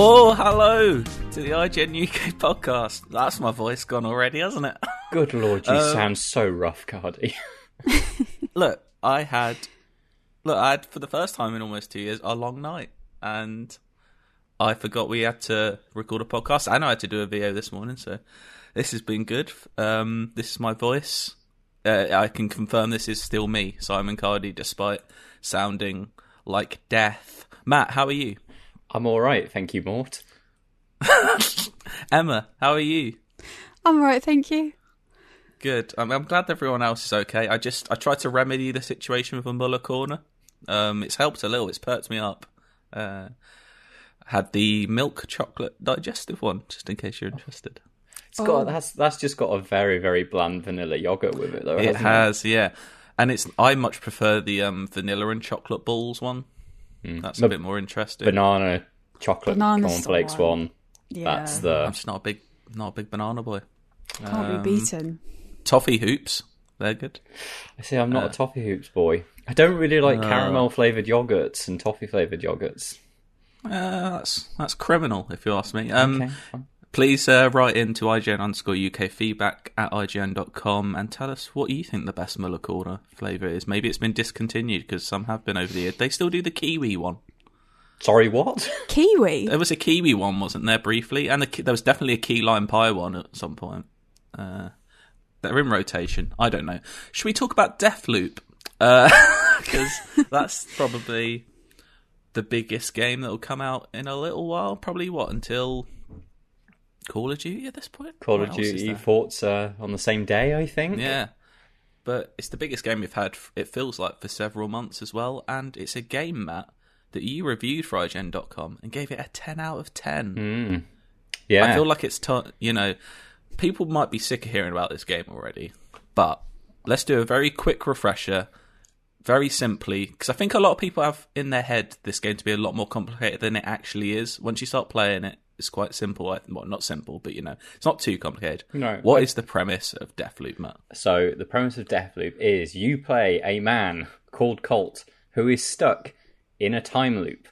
Oh, hello to the IGN UK podcast. That's my voice gone already, hasn't it? Good lord, you Um, sound so rough, Cardy. look, I had, look, I had for the first time in almost two years a long night, and I forgot we had to record a podcast, and I had to do a video this morning, so this has been good. Um, this is my voice. Uh, I can confirm this is still me, Simon Cardy, despite sounding like death. Matt, how are you? I'm all right, thank you, Mort. Emma, how are you? I'm alright, thank you. Good. I'm, I'm glad everyone else is okay. I just I tried to remedy the situation with a Muller corner. Um, it's helped a little. It's perked me up. Uh, had the milk chocolate digestive one, just in case you're interested. It's got that's that's just got a very very bland vanilla yogurt with it though. It hasn't has, yeah. And it's I much prefer the um, vanilla and chocolate balls one. That's a The bit more interesting. Banana chocolate Banana's cornflakes one. one. Yeah, That's the. I'm the just not a big not a big banana boy. can't um, be beaten. Toffee hoops, they're good. I see. I'm not Uh, a toffee hoops boy. I don't really like caramel flavored yogurts and toffee flavored yogurts. Uh, that's that's criminal, if you ask me. Um, Okay, fine. Please uh, write into IGN underscore UK feedback at IGN.com and tell us what you think the best Muller Corner flavour is. Maybe it's been discontinued because some have been over the years. They still do the kiwi one. Sorry, what? Kiwi. There was a kiwi one, wasn't there, briefly? And the, there was definitely a key lime pie one at some point. Uh, they're in rotation. I don't know. Should we talk about Deathloop? Because that's probably the biggest game that will come out in a little while. Probably what until Call of Duty at this point. Call What of Duty? Forza uh, on the same day, I think. Yeah. But it's the biggest game we've had, it feels like, for several months as well. And it's a game, Matt, that you reviewed for IGN.com and gave it a 10 out of 10. Hmm. yeah. I feel like it's, t- you know, people might be sick of hearing about this game already. But let's do a very quick refresher, very simply, because I think a lot of people have in their head this game to be a lot more complicated than it actually is. Once you start playing it, it's quite simple. Well, not simple, but you know, it's not too complicated. No, What is the premise of Deathloop, Matt? So the premise of Deathloop is you play a man called Colt who is stuck in a time loop.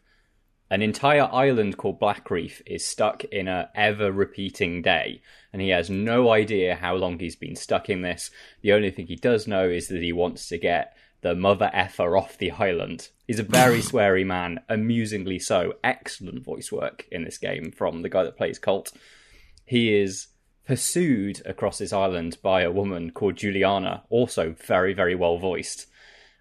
An entire island called Black Reef is stuck in a ever repeating day, and he has no idea how long he's been stuck in this. The only thing he does know is that he wants to get the mother effer off the island. He's a very sweary man, amusingly so. Excellent voice work in this game from the guy that plays Colt he is pursued across this island by a woman called Julianna, also very, very well voiced.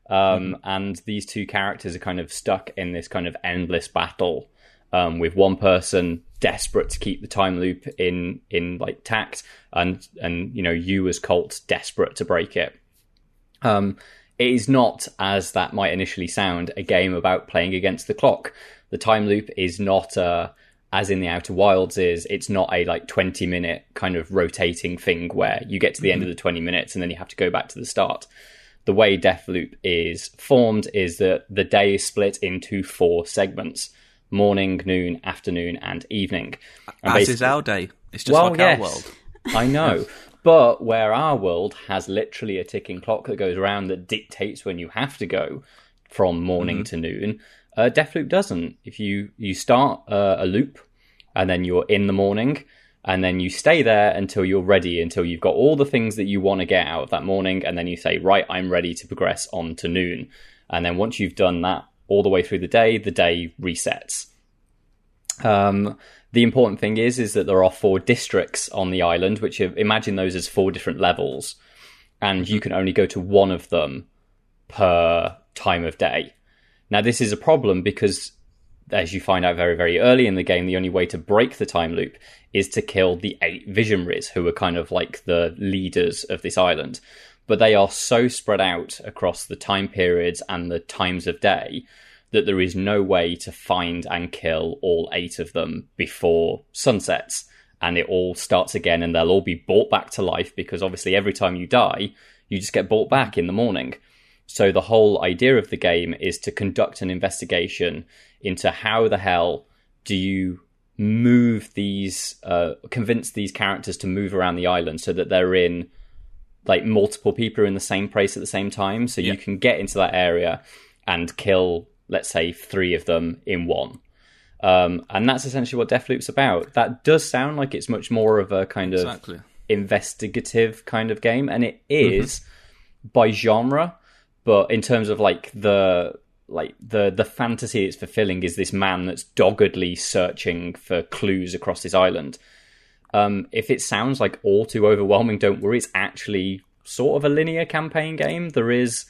Um, And these two characters are kind of stuck in this kind of endless battle um, with one person desperate to keep the time loop in in like tact, and and you know you as Colt desperate to break it. Um, it is not, as that might initially sound, a game about playing against the clock. The time loop is not, uh, as in the Outer Wilds is, it's not a like 20 minute kind of rotating thing where you get to the end of the 20 minutes and then you have to go back to the start. The way Deathloop is formed is that the day is split into four segments morning, noon, afternoon, and evening. And As is our day. It's just well, like yes, our world. I know. But where our world has literally a ticking clock that goes around that dictates when you have to go from morning to noon, uh, Deathloop doesn't. If you you start uh, a loop and then you're in the morning and then you stay there until you're ready, until you've got all the things that you want to get out of that morning, and then you say, right, I'm ready to progress on to noon. And then once you've done that all the way through the day, the day resets. Um, the important thing is is that there are four districts on the island, which imagine those as four different levels, and you can only go to one of them per time of day. Now, this is a problem because, as you find out very, very early in the game, the only way to break the time loop is to kill the eight visionaries, who are kind of like the leaders of this island. But they are so spread out across the time periods and the times of day that there is no way to find and kill all eight of them before sunsets. And it all starts again, and they'll all be brought back to life because obviously, every time you die, you just get brought back in the morning. So, the whole idea of the game is to conduct an investigation into how the hell do you move these, uh, convince these characters to move around the island so that they're in like multiple people are in the same place at the same time. So Yeah. you can get into that area and kill, let's say, three of them in one. Um, and that's essentially what Deathloop's about. That does sound like it's much more of a kind of Exactly. investigative kind of game, and it is by genre. But in terms of like the like the the fantasy it's fulfilling is this man that's doggedly searching for clues across this island. Um, if it sounds like all too overwhelming, don't worry. It's actually sort of a linear campaign game. There is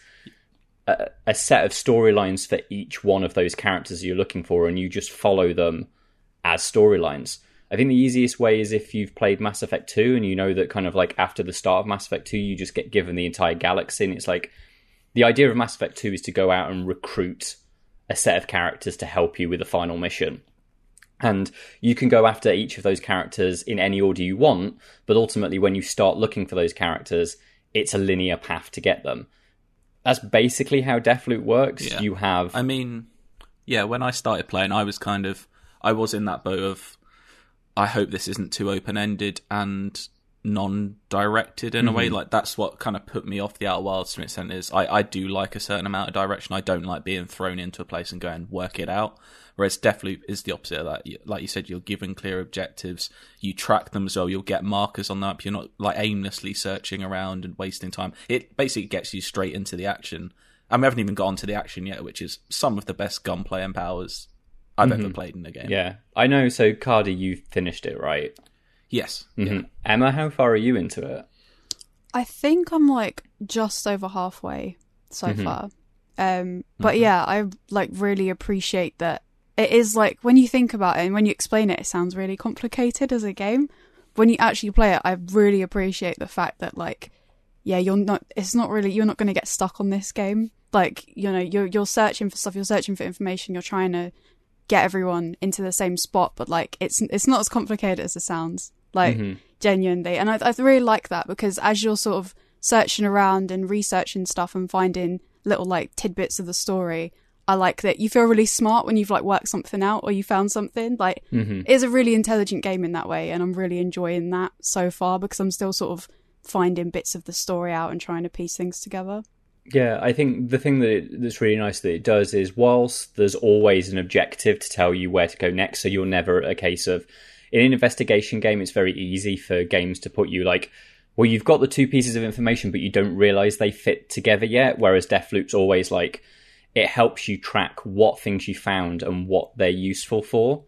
a, a set of storylines for each one of those characters you're looking for, and you just follow them as storylines. I think the easiest way is if you've played Mass Effect 2 and you know that kind of like after the start of Mass Effect 2, you just get given the entire galaxy, and it's like the idea of Mass Effect 2 is to go out and recruit a set of characters to help you with the final mission. And you can go after each of those characters in any order you want, but ultimately, when you start looking for those characters, it's a linear path to get them. That's basically how Deathloop works. Yeah. You have. I mean, yeah, when I started playing, I was kind of, I was in that boat of, I hope this isn't too open ended and non directed in a way. Mm-hmm. Like, that's what kind of put me off the Outer Wilds to an extent is I, I do like a certain amount of direction. I don't like being thrown into a place and go and work it out. Whereas Deathloop is the opposite of that. Like you said, you're given clear objectives. You track them as well. You'll get markers on the map. You're not like aimlessly searching around and wasting time. It basically gets you straight into the action. And we haven't even got onto the action yet, which is some of the best gunplay and powers I've ever mm-hmm. played in a game. yeah, I know. So, Cardy, you finished it, right? Yes. Mhm. Emma, how far are you into it? I think I'm like just over halfway so Mm-hmm. far. Um, but yeah, I like really appreciate that it is like when you think about it and when you explain it, it sounds really complicated as a game. When you actually play it, I really appreciate the fact that like, yeah, you're not. It's not really. You're not going to get stuck on this game. Like you know, you're you're searching for stuff. You're searching for information. You're trying to get everyone into the same spot, but like it's it's not as complicated as it sounds. Like mm-hmm. genuinely, and I, I really like that because as you're sort of searching around and researching stuff and finding little like tidbits of the story, I like that you feel really smart when you've like worked something out or you found something. Like mm-hmm. it's a really intelligent game in that way, and I'm really enjoying that so far because I'm still sort of finding bits of the story out and trying to piece things together. Yeah, I think the thing that it, that's really nice that it does is whilst there's always an objective to tell you where to go next, so you're never a case of in an investigation game, it's very easy for games to put you like, well, you've got the two pieces of information, but you don't realize they fit together yet. Whereas Deathloop's always like, it helps you track what things you found and what they're useful for.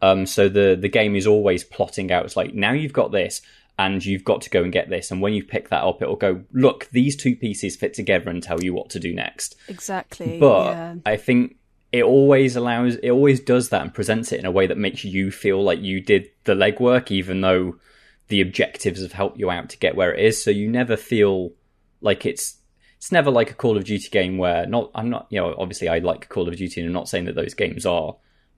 Um, so the the game is always plotting out. It's like now you've got this, and you've got to go and get this. And when you pick that up, it'll go, look, these two pieces fit together and tell you what to do next. Exactly. But yeah. I think it always allows, it always does that and presents it in a way that makes you feel like you did the legwork, even though the objectives have helped you out to get where it is. So you never feel like it's. It's never like a Call of Duty game where not I'm not you know obviously I like Call of Duty and I'm not saying that those games are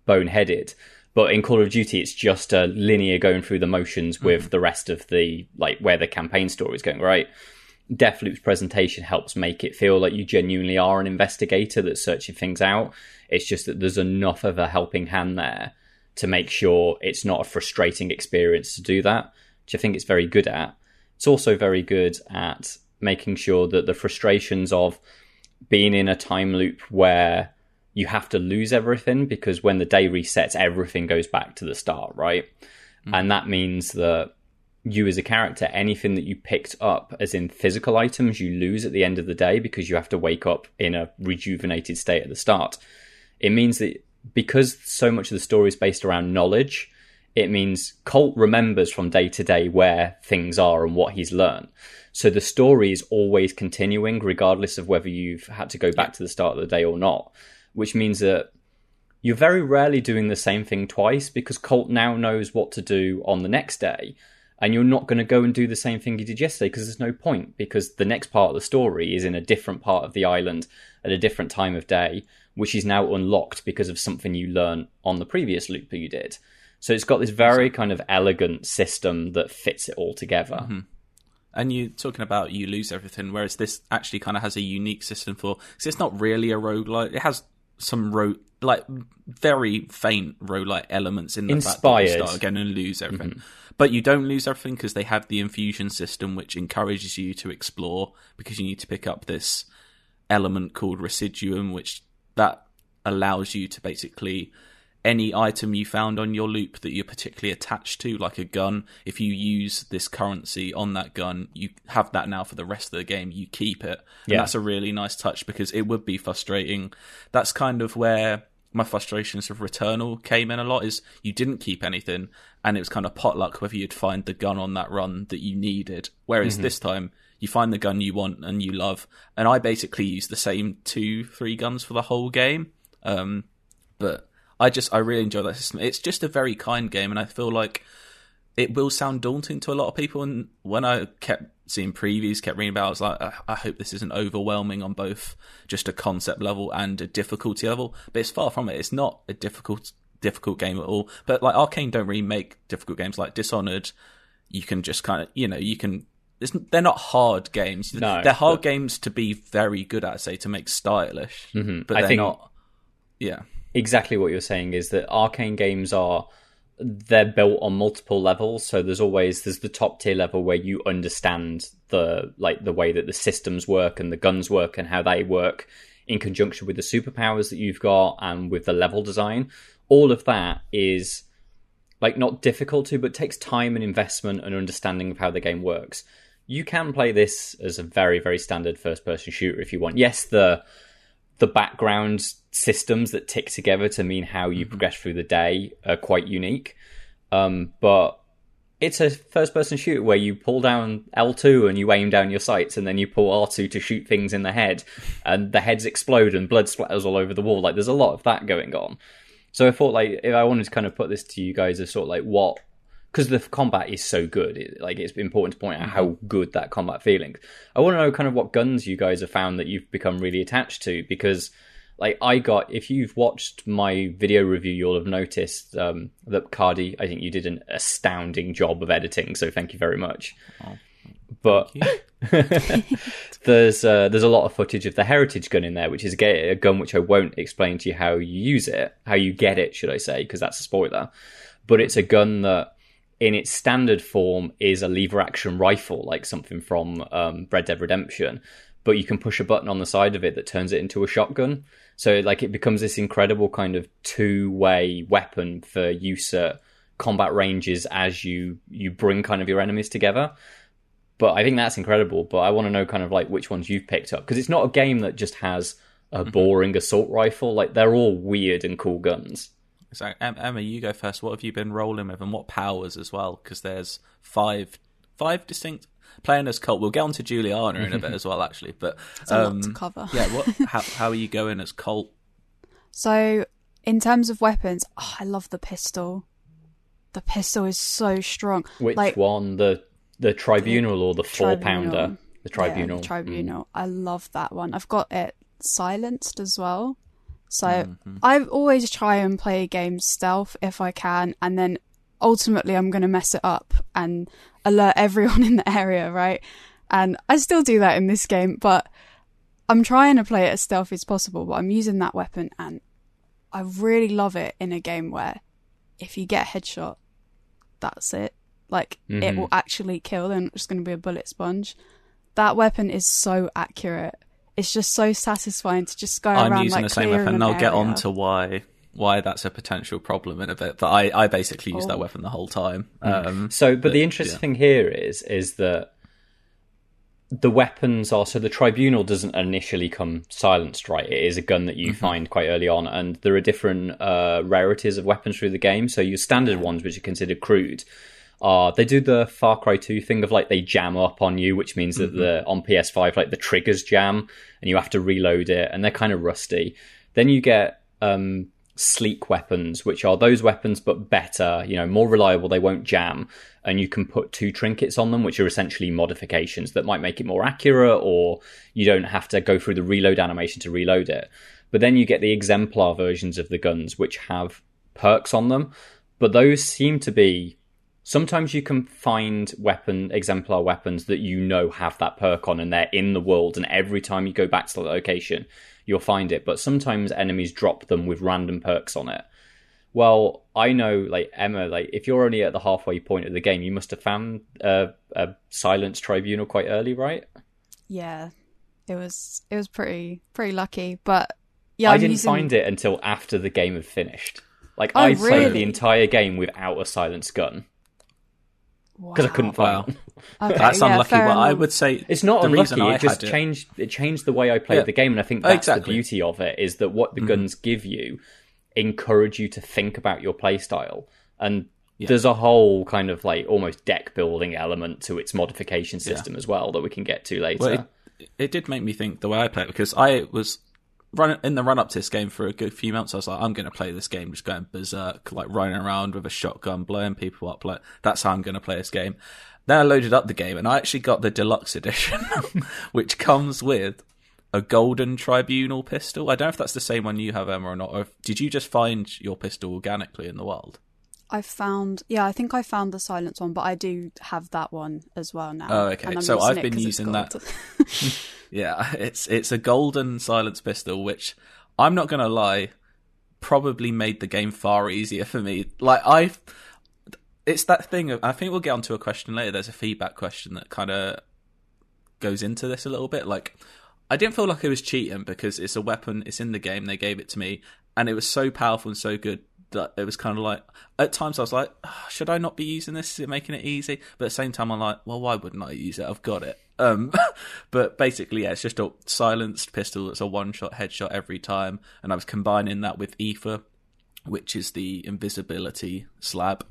boneheaded but in Call of Duty, it's just a linear going through the motions with mm. the rest of the like where the campaign story is going. Right, Deathloop's presentation helps make it feel like you genuinely are an investigator that's searching things out. It's just that there's enough of a helping hand there to make sure it's not a frustrating experience to do that, which I think it's very good at. It's also very good at making sure that the frustrations of being in a time loop where you have to lose everything because when the day resets, everything goes back to the start, right? Mm. And that means that you as a character, anything that you picked up as in physical items, you lose at the end of the day because you have to wake up in a rejuvenated state at the start. It means that because so much of the story is based around knowledge, it means Colt remembers from day to day where things are and what he's learned. So the story is always continuing, regardless of whether you've had to go back to the start of the day or not, which means that you're very rarely doing the same thing twice because Colt now knows what to do on the next day. And you're not going to go and do the same thing you did yesterday because there's no point because the next part of the story is in a different part of the island at a different time of day, which is now unlocked because of something you learned on the previous loop that you did. So it's got this very kind of elegant system that fits it all together. Mm-hmm. And you're talking about you lose everything, whereas this actually kind of has a unique system for because it's not really a roguelike. It has some ro like very faint roguelike elements in the fact that Inspired. you start again and lose everything. Mm-hmm. But you don't lose everything because they have the infusion system, which encourages you to explore because you need to pick up this element called residuum, which that allows you to basically any item you found on your loop that you're particularly attached to, like a gun, if you use this currency on that gun, you have that now for the rest of the game. You keep it. And Yeah. that's a really nice touch because it would be frustrating. That's kind of where my frustrations of Returnal came in a lot is you didn't keep anything and it was kind of potluck whether you'd find the gun on that run that you needed. Whereas this time you find the gun you want and you love. And I basically use the same two, three guns for the whole game. Um, but I just I really enjoy that system. It's just a very kind game, and I feel like it will sound daunting to a lot of people. And when I kept seeing previews, kept reading about, it, I was like, I, I hope this isn't overwhelming on both just a concept level and a difficulty level. But it's far from it. It's not a difficult difficult game at all. But like Arkane don't really make difficult games like Dishonored. You can just kind of you know you can. It's, they're not hard games. No, they're hard but- games to be very good at, say, to make stylish. Mhm. But I they're think- not. Yeah. Exactly what you're saying is that Arkane games are they're built on multiple levels so there's always there's the top tier level where you understand the like the way that the systems work and the guns work and how they work in conjunction with the superpowers that you've got and with the level design. All of that is like not difficult to but takes time and investment and understanding of how the game works. You can play this as a very very standard first person shooter if you want. Yes the the background systems that tick together to mean how you progress through the day are quite unique. Um, but it's a first person shooter where you pull down L2 and you aim down your sights, and then you pull R2 to shoot things in the head, and the heads explode and blood splatters all over the wall. Like there's a lot of that going on. So I thought, like, if I wanted to kind of put this to you guys as sort of like what, because the combat is so good, it, like it's important to point out how good that combat feeling. I want to know kind of what guns you guys have found that you've become really attached to, because like I got, if you've watched my video review, you'll have noticed um, that Cardy, I think you did an astounding job of editing, so thank you very much. but there's uh, there's a lot of footage of the heritage gun in there, which is a, a gun which I won't explain to you how you use it, how you get it, should I say, because that's a spoiler. But it's a gun that, in its standard form, is a lever action rifle, like something from um, Red Dead Redemption. But you can push a button on the side of it that turns it into a shotgun. So like it becomes this incredible kind of two way weapon for use at combat ranges as you you bring kind of your enemies together but I think that's incredible. But I want to know kind of like which ones you've picked up because it's not a game that just has a mm-hmm. boring assault rifle. Like they're all weird and cool guns. So Emma, you go first. What have you been rolling with, and what powers as well? Because there's five, five distinct playing as Colt. We'll get on to Julianna in a bit as well, actually. But It's a lot um, to cover. yeah, what? How, how are you going as Colt? So, in terms of weapons, oh, I love the pistol. The pistol is so strong. Which like, one? The the tribunal or the four Tribunal. pounder? The tribunal. Yeah, the tribunal. I love that one. I've got it silenced as well. So I always try and play games stealth if I can, and then ultimately I'm going to mess it up and alert everyone in the area, right? And I still do that in this game, but I'm trying to play it as stealthy as possible. But I'm using that weapon, and I really love it in a game where if you get a headshot, that's it. Like it Mhm. will actually kill. They're not just going to be a bullet sponge. That weapon is so accurate. It's just so satisfying to just go around. I'm using like the same weapon. and I'll get on to why why that's a potential problem in a bit. But I, I basically use that Oh. weapon the whole time. Mm. Um, So, but But, the interesting yeah. thing here is is that the weapons are so the tribunal doesn't initially come silenced, right? It is a gun that you Mm-hmm. find quite early on, and there are different uh, rarities of weapons through the game. So your standard ones, which are considered crude, are they do the Far Cry Two thing of like they jam up on you, which means that the on PS5 like the triggers jam and you have to reload it, and they're kind of rusty. Then you get um, sleek weapons, which are those weapons but better, you know, more reliable. They won't jam, and you can put two trinkets on them, which are essentially modifications that might make it more accurate, or you don't have to go through the reload animation to reload it. But then you get the exemplar versions of the guns, which have perks on them, but those seem to be. Sometimes you can find weapon exemplar weapons that you know have that perk on and they're in the world and every time you go back to the location you'll find it but sometimes enemies drop them with random perks on it. Well i know like emma like if you're only at the halfway point of the game you must have found uh, a silence tribunal quite early right? Yeah, it was it was pretty pretty lucky, but yeah, i I'm didn't using, find it until after the game had finished. Like Oh, I played the entire game without a silence gun because I couldn't find Wow. Okay, That's yeah, unlucky. fair But I would say It's not the unlucky. reason I It just had changed. It changed the way I played Yeah. the game, and I think that's Exactly. the beauty of it. Is that what the mm-hmm. guns give you encourage you to think about your playstyle, and there's a whole kind of like almost deck building element to its modification system as well that we can get to later. Well, it, it did make me think the way I play it because I was running in the run up to this game for a good few months. I was like, I'm going to play this game, just going berserk, like running around with a shotgun, blowing people up. Like that's how I'm going to play this game. Then I loaded up the game and I actually got the deluxe edition, which comes with a golden tribunal pistol. I don't know if that's the same one you have, Emma, or not. Or if, did you just find your pistol organically in the wild? I found, yeah, I think I found the silence one, but I do have that one as well now. Oh, okay. So I've been using that. Yeah, it's it's a golden silence pistol, which I'm not gonna lie, probably made the game far easier for me. Like I, it's that thing. Of, I think we'll get onto a question later. There's a feedback question that kind of goes into this a little bit. Like I didn't feel like it was cheating because it's a weapon. It's in the game. They gave it to me, and it was so powerful and so good it was kind of like at times I was like, "Ah, should I not be using this? Is it making it easy? But at the same time, I'm like, well, why wouldn't I use it? I've got it. Um, but basically, yeah, it's just a silenced pistol. It's a one shot headshot every time, and I was combining that with Aether, which is the invisibility slab.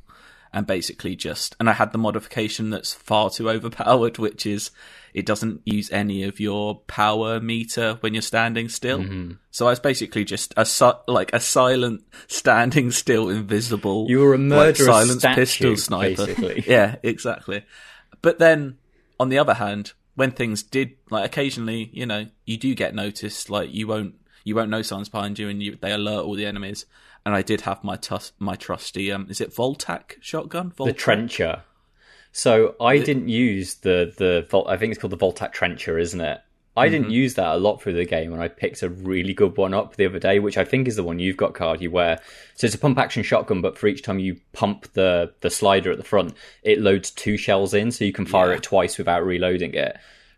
And basically just, and I had the modification that's far too overpowered, which is it doesn't use any of your power meter when you're standing still. Mm-hmm. So I was basically just a si- like a silent, standing still, invisible. You were a like, murderous silenced statue, pistol sniper. basically. yeah, exactly. But then, on the other hand, when things did like occasionally, you know, you do get noticed. Like you won't you won't know someone's behind you, and you, they alert all the enemies. And I did have my tus- my trusty um, is it Voltac shotgun? the Voltac? trencher. So I didn't use the the Vol- I think it's called the Voltac trencher, isn't it? I didn't use that a lot through the game, and I picked a really good one up the other day, which I think is the one you've got, Cardy. Where so it's a pump action shotgun, but for each time you pump the the slider at the front, it loads two shells in, so you can fire Yeah. it twice without reloading it.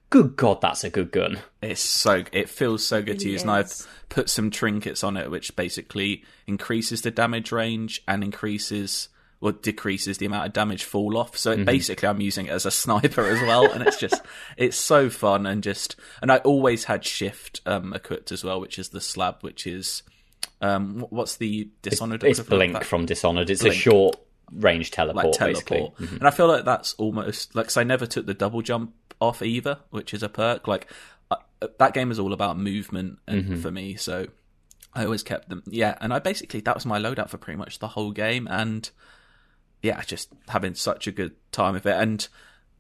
Good God, that's a good gun. It's so it feels so good to really use, and I've put some trinkets on it, which basically increases the damage range and increases or decreases the amount of damage fall off. So it, basically, I'm using it as a sniper as well, and it's just it's so fun and just and I always had shift um, equipped as well, which is the slab, which is um what's the dishonored? It's equivalent of Blink that? from Dishonored. It's Blink. a short range teleport, like basically. teleport. And I feel like that's almost like 'cause I never took the double jump off either, which is a perk. Like uh, uh that game is all about movement and mm-hmm. for me, so I always kept them. Yeah, and I basically that was my loadout for pretty much the whole game, and yeah, just having such a good time of it and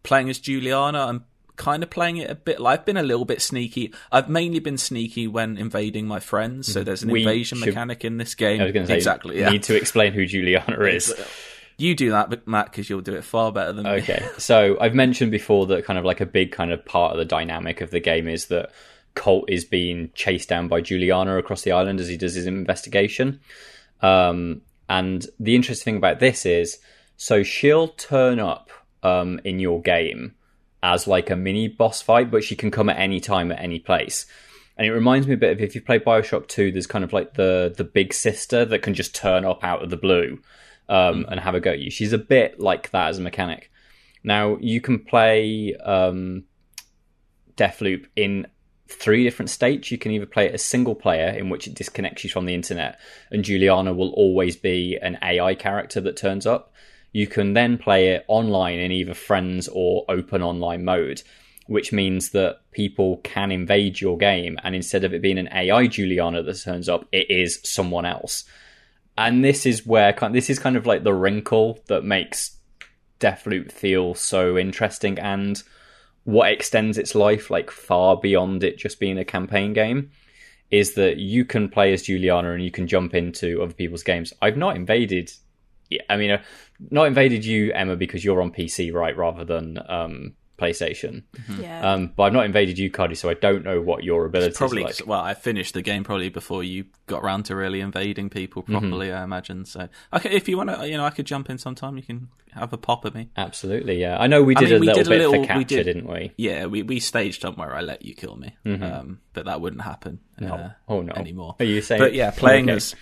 playing as Julianna. I'm kind of playing it a bit. Like, I've been a little bit sneaky. I've mainly been sneaky when invading my friends. So mm-hmm. there's an We invasion should- mechanic in this game. I was going to say, exactly. Yeah, need to explain who Julianna is. You do that, Matt, because you'll do it far better than me. Okay, so I've mentioned before that kind of like a big kind of part of the dynamic of the game is that Colt is being chased down by Julianna across the island as he does his investigation. Um, and the interesting thing about this is, so she'll turn up um, in your game as like a mini boss fight, but she can come at any time at any place. And it reminds me a bit of if you play Bioshock 2, there's kind of like the the big sister that can just turn up out of the blue um, and have a go at you. She's a bit like that as a mechanic. Now you can play um, Deathloop in three different states. You can either play it as single player, in which it disconnects you from the internet, and Julianna will always be an AI character that turns up. You can then play it online in either friends or open online mode, which means that people can invade your game, and instead of it being an AI Julianna that turns up, it is someone else. And this is where kind this is kind of like the wrinkle that makes Deathloop feel so interesting and what extends its life like far beyond it just being a campaign game is that you can play as Julianna and you can jump into other people's games. I've not invaded I mean, uh, not invaded you, Emma, because you're on PC, right, rather than um, PlayStation. Yeah. Um, but I've not invaded you, Cardy, so I don't know what your abilities Probably, like. well, I finished the game probably before you got around to really invading people properly. I imagine. So, okay, if you want to, you know, I could jump in sometime. You can have a pop at me. Absolutely, yeah. I know we I did mean, a we little did a bit little- for we capture, did- didn't we? Yeah, we we staged somewhere I let you kill me, um, but that wouldn't happen uh, Oh no! anymore. Are you saying? But yeah, playing Okay. as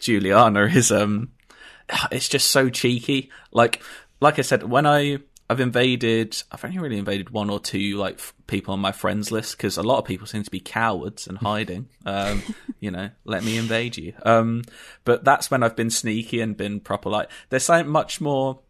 Julianna is um, it's just so cheeky. Like like I said, when I I've invaded, I've only really invaded one or two like f- people on my friends list because a lot of people seem to be cowards and hiding. Um, you know, let me invade you. Um, but that's when I've been sneaky and been proper. Like, there's something much more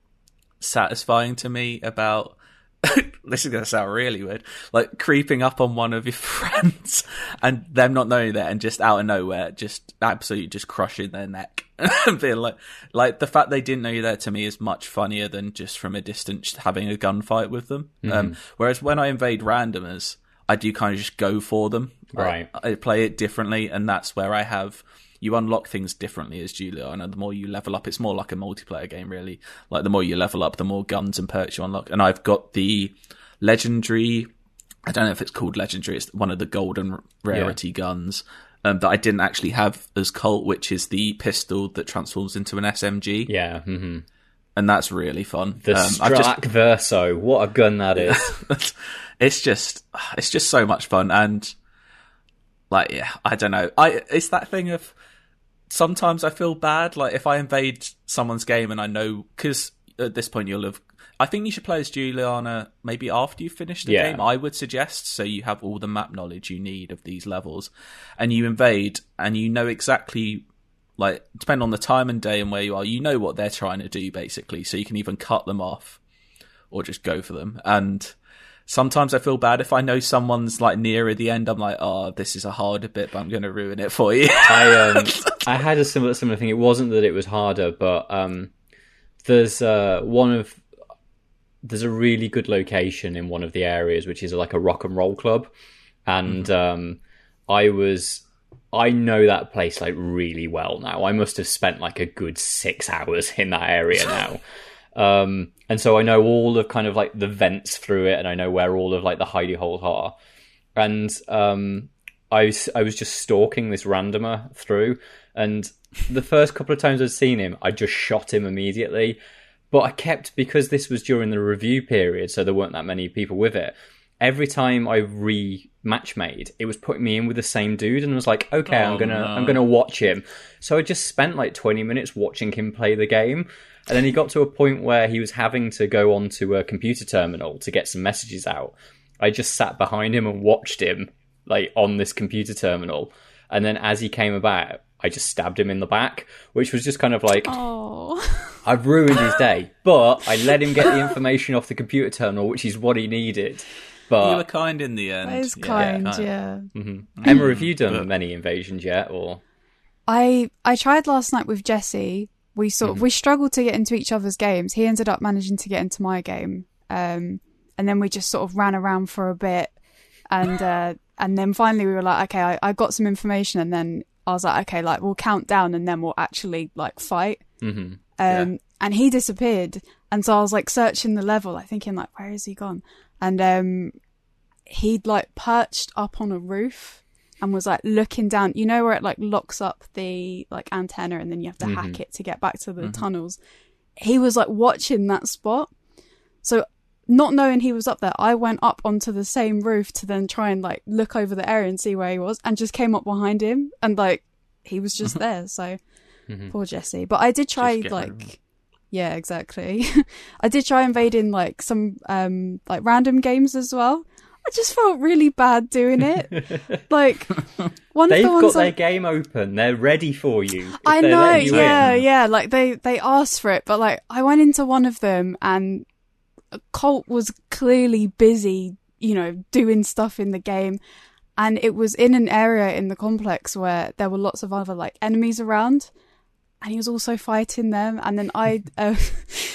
satisfying to me about. this is going to sound really weird. Like creeping up on one of your friends and them not knowing that and just out of nowhere, just absolutely just crushing their neck and being like, like the fact they didn't know you there to me is much funnier than just from a distance having a gunfight with them. Um, whereas when I invade randomers, I do kind of just go for them. Right. I, I play it differently, and that's where I have you unlock things differently as Julianna. The more you level up, it's more like a multiplayer game, really. Like the more you level up, the more guns and perks you unlock. And I've got the legendary. I don't know if it's called legendary. It's one of the golden rarity guns um, that I didn't actually have as Colt, which is the pistol that transforms into an SMG, Yeah. hmm and that's really fun. The Um, I've just- Verso. What a gun that is. it's just it's just so much fun and like yeah i don't know i it's that thing of sometimes i feel bad like if i invade someone's game and i know because at this point you'll have i think you should play as julianna maybe after you finish the Yeah. game i would suggest so you have all the map knowledge you need of these levels and you invade and you know exactly like depend on the time and day and where you are you know what they're trying to do basically so you can even cut them off or just go for them. And sometimes I feel bad if I know someone's like nearer the end. I'm like, oh, this is a harder bit, but I'm going to ruin it for you. I um, I had a similar similar thing. It wasn't that it was harder, but um, there's uh, one of there's a really good location in one of the areas, which is like a rock and roll club, and um, I was I know that place like really well now. I must have spent like a good six hours in that area now. Um, and so I know all of kind of like the vents through it, and I know where all of like the hidey holes are. And um, I was, I was just stalking this randomer through, and the first couple of times I'd seen him, I just shot him immediately. But I kept because this was during the review period, so there weren't that many people with it. Every time I re match made, it was putting me in with the same dude, and was like, okay, I'm Oh, gonna no. I'm gonna watch him. So I just spent like 20 minutes watching him play the game. And then he got to a point where he was having to go onto a computer terminal to get some messages out. I just sat behind him and watched him, like on this computer terminal. And then as he came about, I just stabbed him in the back, which was just kind of like, Oh, I've ruined his day. But I let him get the information off the computer terminal, which is what he needed. But you were kind in the end. that is Yeah, kind. kind. Yeah. Mm-hmm. Emma, have you done many invasions yet? Or I I tried last night with Jesse. We sort of we struggled to get into each other's games. He ended up managing to get into my game, um, and then we just sort of ran around for a bit, and uh, and then finally we were like, okay, I, I got some information, and then I was like, okay, like we'll count down, and then we'll actually like fight. Mhm. Um, and he disappeared, and so I was like searching the level, like thinking like, where is he gone? And um, he'd like perched up on a roof and was like looking down. You know where it like locks up the like antenna, and then you have to hack it to get back to the tunnels. He was like watching that spot. So not knowing he was up there, I went up onto the same roof to then try and like look over the area and see where he was, and just came up behind him, and like he was just there. So poor Jesse. But I did try like. Yeah, exactly. I did try invading like some um like random games as well. I just felt really bad doing it. like one of the. they've the got ones their game open. They're ready for you. I know, you yeah, in. yeah. Like they they asked for it, but like I went into one of them and Colt was clearly busy, you know, doing stuff in the game, and it was in an area in the complex where there were lots of other like enemies around, and he was also fighting them. And then I, uh,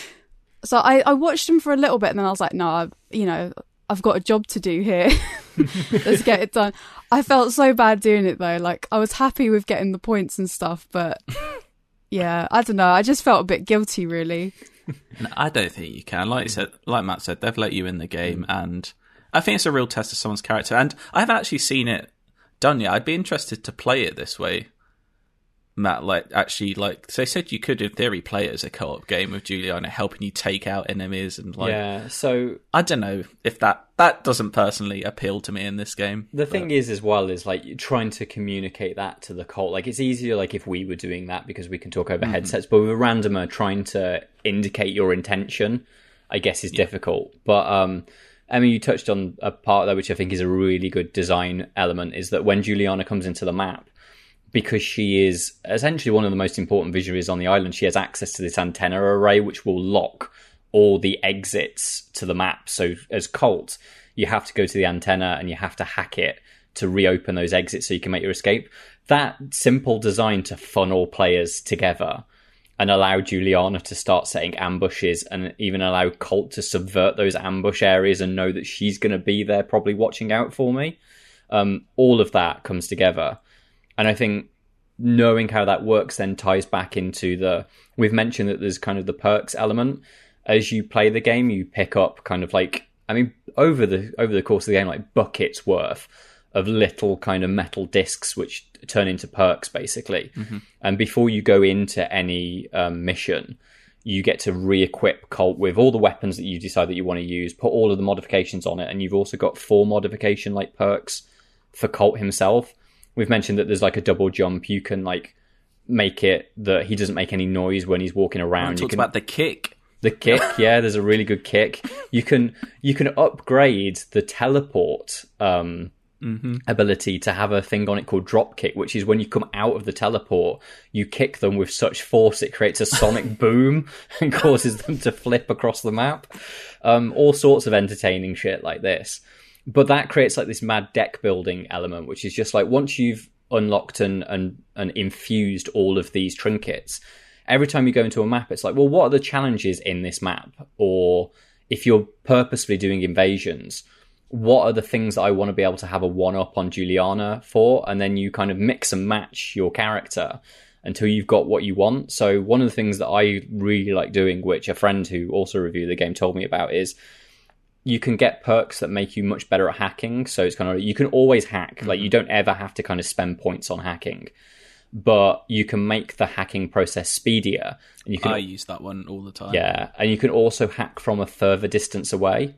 so I I watched him for a little bit, and then I was like, no, I, you know. I've got a job to do here. Let's get it done. I felt so bad doing it though. Like I was happy with getting the points and stuff, but yeah, I don't know. I just felt a bit guilty, really. No, I don't think you can. Like you said, like Matt said, they've let you in the game, mm. and I think it's a real test of someone's character. And I haven't actually seen it done yet. I'd be interested to play it this way. Matt, like actually, like so they said, you could in theory play it as a co-op game with Julianna helping you take out enemies and like. yeah. So I don't know if that that doesn't personally appeal to me in this game. The thing is, as well, is like trying to communicate that to the Colt. Like it's easier, like if we were doing that because we can talk over headsets, but with a randomer trying to indicate your intention, I guess is difficult. But um, I mean, you touched on a part there, which I think is a really good design element, is that when Julianna comes into the map, because she is essentially one of the most important visionaries on the island, she has access to this antenna array, which will lock all the exits to the map. So as Colt, you have to go to the antenna and you have to hack it to reopen those exits so you can make your escape. That simple design to funnel players together and allow Julianna to start setting ambushes and even allow Colt to subvert those ambush areas and know that she's going to be there, probably watching out for me. Um, all of that comes together. And I think knowing how that works then ties back into the. We've mentioned that there's kind of the perks element. As you play the game, you pick up kind of like. I mean, over the over the course of the game, like buckets worth of little kind of metal discs which turn into perks basically. And before you go into any um, mission, you get to re-equip Colt with all the weapons that you decide that you want to use, put all of the modifications on it, and you've also got four modification like perks for Colt himself. We've mentioned that there's like a double jump. You can like make it that he doesn't make any noise when he's walking around. You can about the kick. the kick, yeah, there's a really good kick. You can you can upgrade the teleport um, ability to have a thing on it called drop kick, which is when you come out of the teleport, you kick them with such force it creates a sonic boom and causes them to flip across the map. Um, all sorts of entertaining shit like this. But that creates like this mad deck building element, which is just like once you've unlocked and and, and infused all of these trinkets, every time you go into a map, it's like, well, what are the challenges in this map? Or if you're purposefully doing invasions, what are the things that I want to be able to have a one up on Julianna for? And then you kind of mix and match your character until you've got what you want. So one of the things that I really like doing, which a friend who also reviewed the game told me about, is you can get perks that make you much better at hacking. So it's kind of you can always hack. Like you don't ever have to kind of spend points on hacking. But you can make the hacking process speedier, and you can I use that one all the time. yeah, and you can also hack from a further distance away.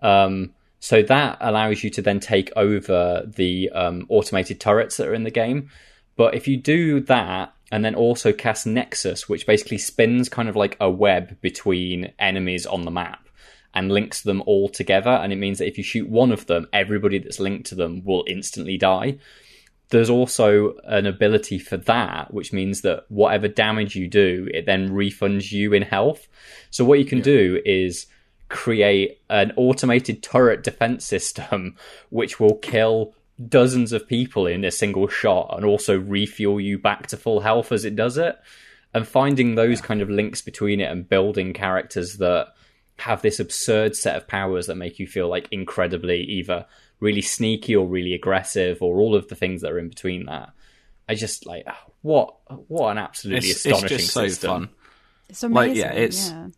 Um, so that allows you to then take over the um, automated turrets that are in the game. But if you do that and then also cast Nexus, which basically spins kind of like a web between enemies on the map and links them all together, and it means that if you shoot one of them, everybody that's linked to them will instantly die. There's also an ability for that, which means that whatever damage you do, it then refunds you in health. So what you can do is create an automated turret defense system which will kill dozens of people in a single shot and also refuel you back to full health as it does it. And finding those kind of links between it and building characters that have this absurd set of powers that make you feel like incredibly either really sneaky or really aggressive or all of the things that are in between that. I just like ah, what what an absolutely It's, it's astonishing just so system. fun. It's amazing. Like, yeah, it's- yeah.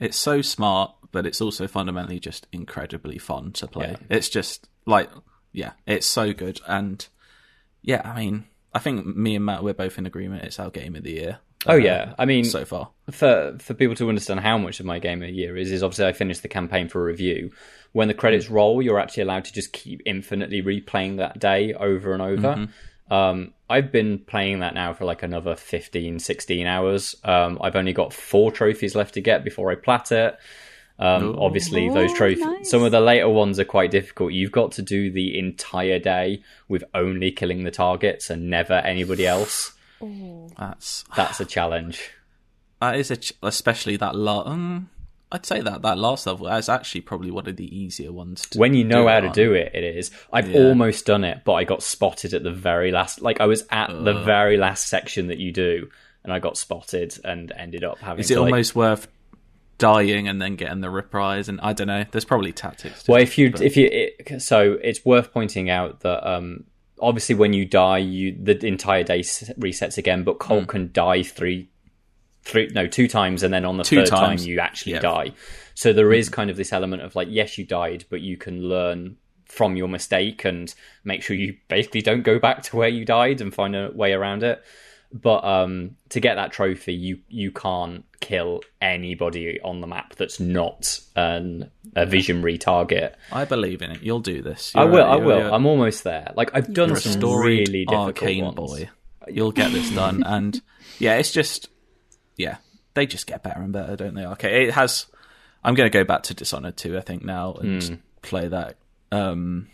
It's so smart, but it's also fundamentally just incredibly fun to play. Yeah. It's just like, yeah, it's so good. And yeah, I mean, I think me and Matt, we're both in agreement. It's our game of the year. Oh uh, yeah, I mean, so far. for for people to understand how much of my game a year is, is obviously I finished the campaign for a review. When the credits roll, you're actually allowed to just keep infinitely replaying that day over and over. Um, I've been playing that now for like another 15, 16 hours. Um, I've only got four trophies left to get before I plat it. Um, obviously, those Oh, trophies, nice. some of the later ones are quite difficult. You've got to do the entire day with only killing the targets and never anybody else. That's That's a challenge. that is a ch- especially that last. Um, I'd say that that last level is actually probably one of the easier ones. To when you know do how it to on. do it, it is. I've Yeah. almost done it, but I got spotted at the very last. Like I was at the very last section that you do, and I got spotted and ended up having. Is it to, like- almost worth dying and then getting the reprise? And I don't know. There's probably tactics. to Well, it, if you but- if you it, so, it's worth pointing out that um, obviously when you die, you the entire day resets again. But Colt Hmm. can die three, three no two times, and then on the Two third times. time you actually Yeah. die. So there is kind of this element of like, yes, you died, but you can learn from your mistake and make sure you basically don't go back to where you died and find a way around it. But um, to get that trophy, you you can't kill anybody on the map that's not an, a visionary target. I believe in it. You'll do this. I You're will. a- I will. I'm almost there. Like I've done some really difficult Arkane ones. boy. You'll get this done, and yeah, it's just yeah, they just get better and better, don't they? Okay, it has. I'm going to go back to Dishonored 2, I think now, and just play that. Um,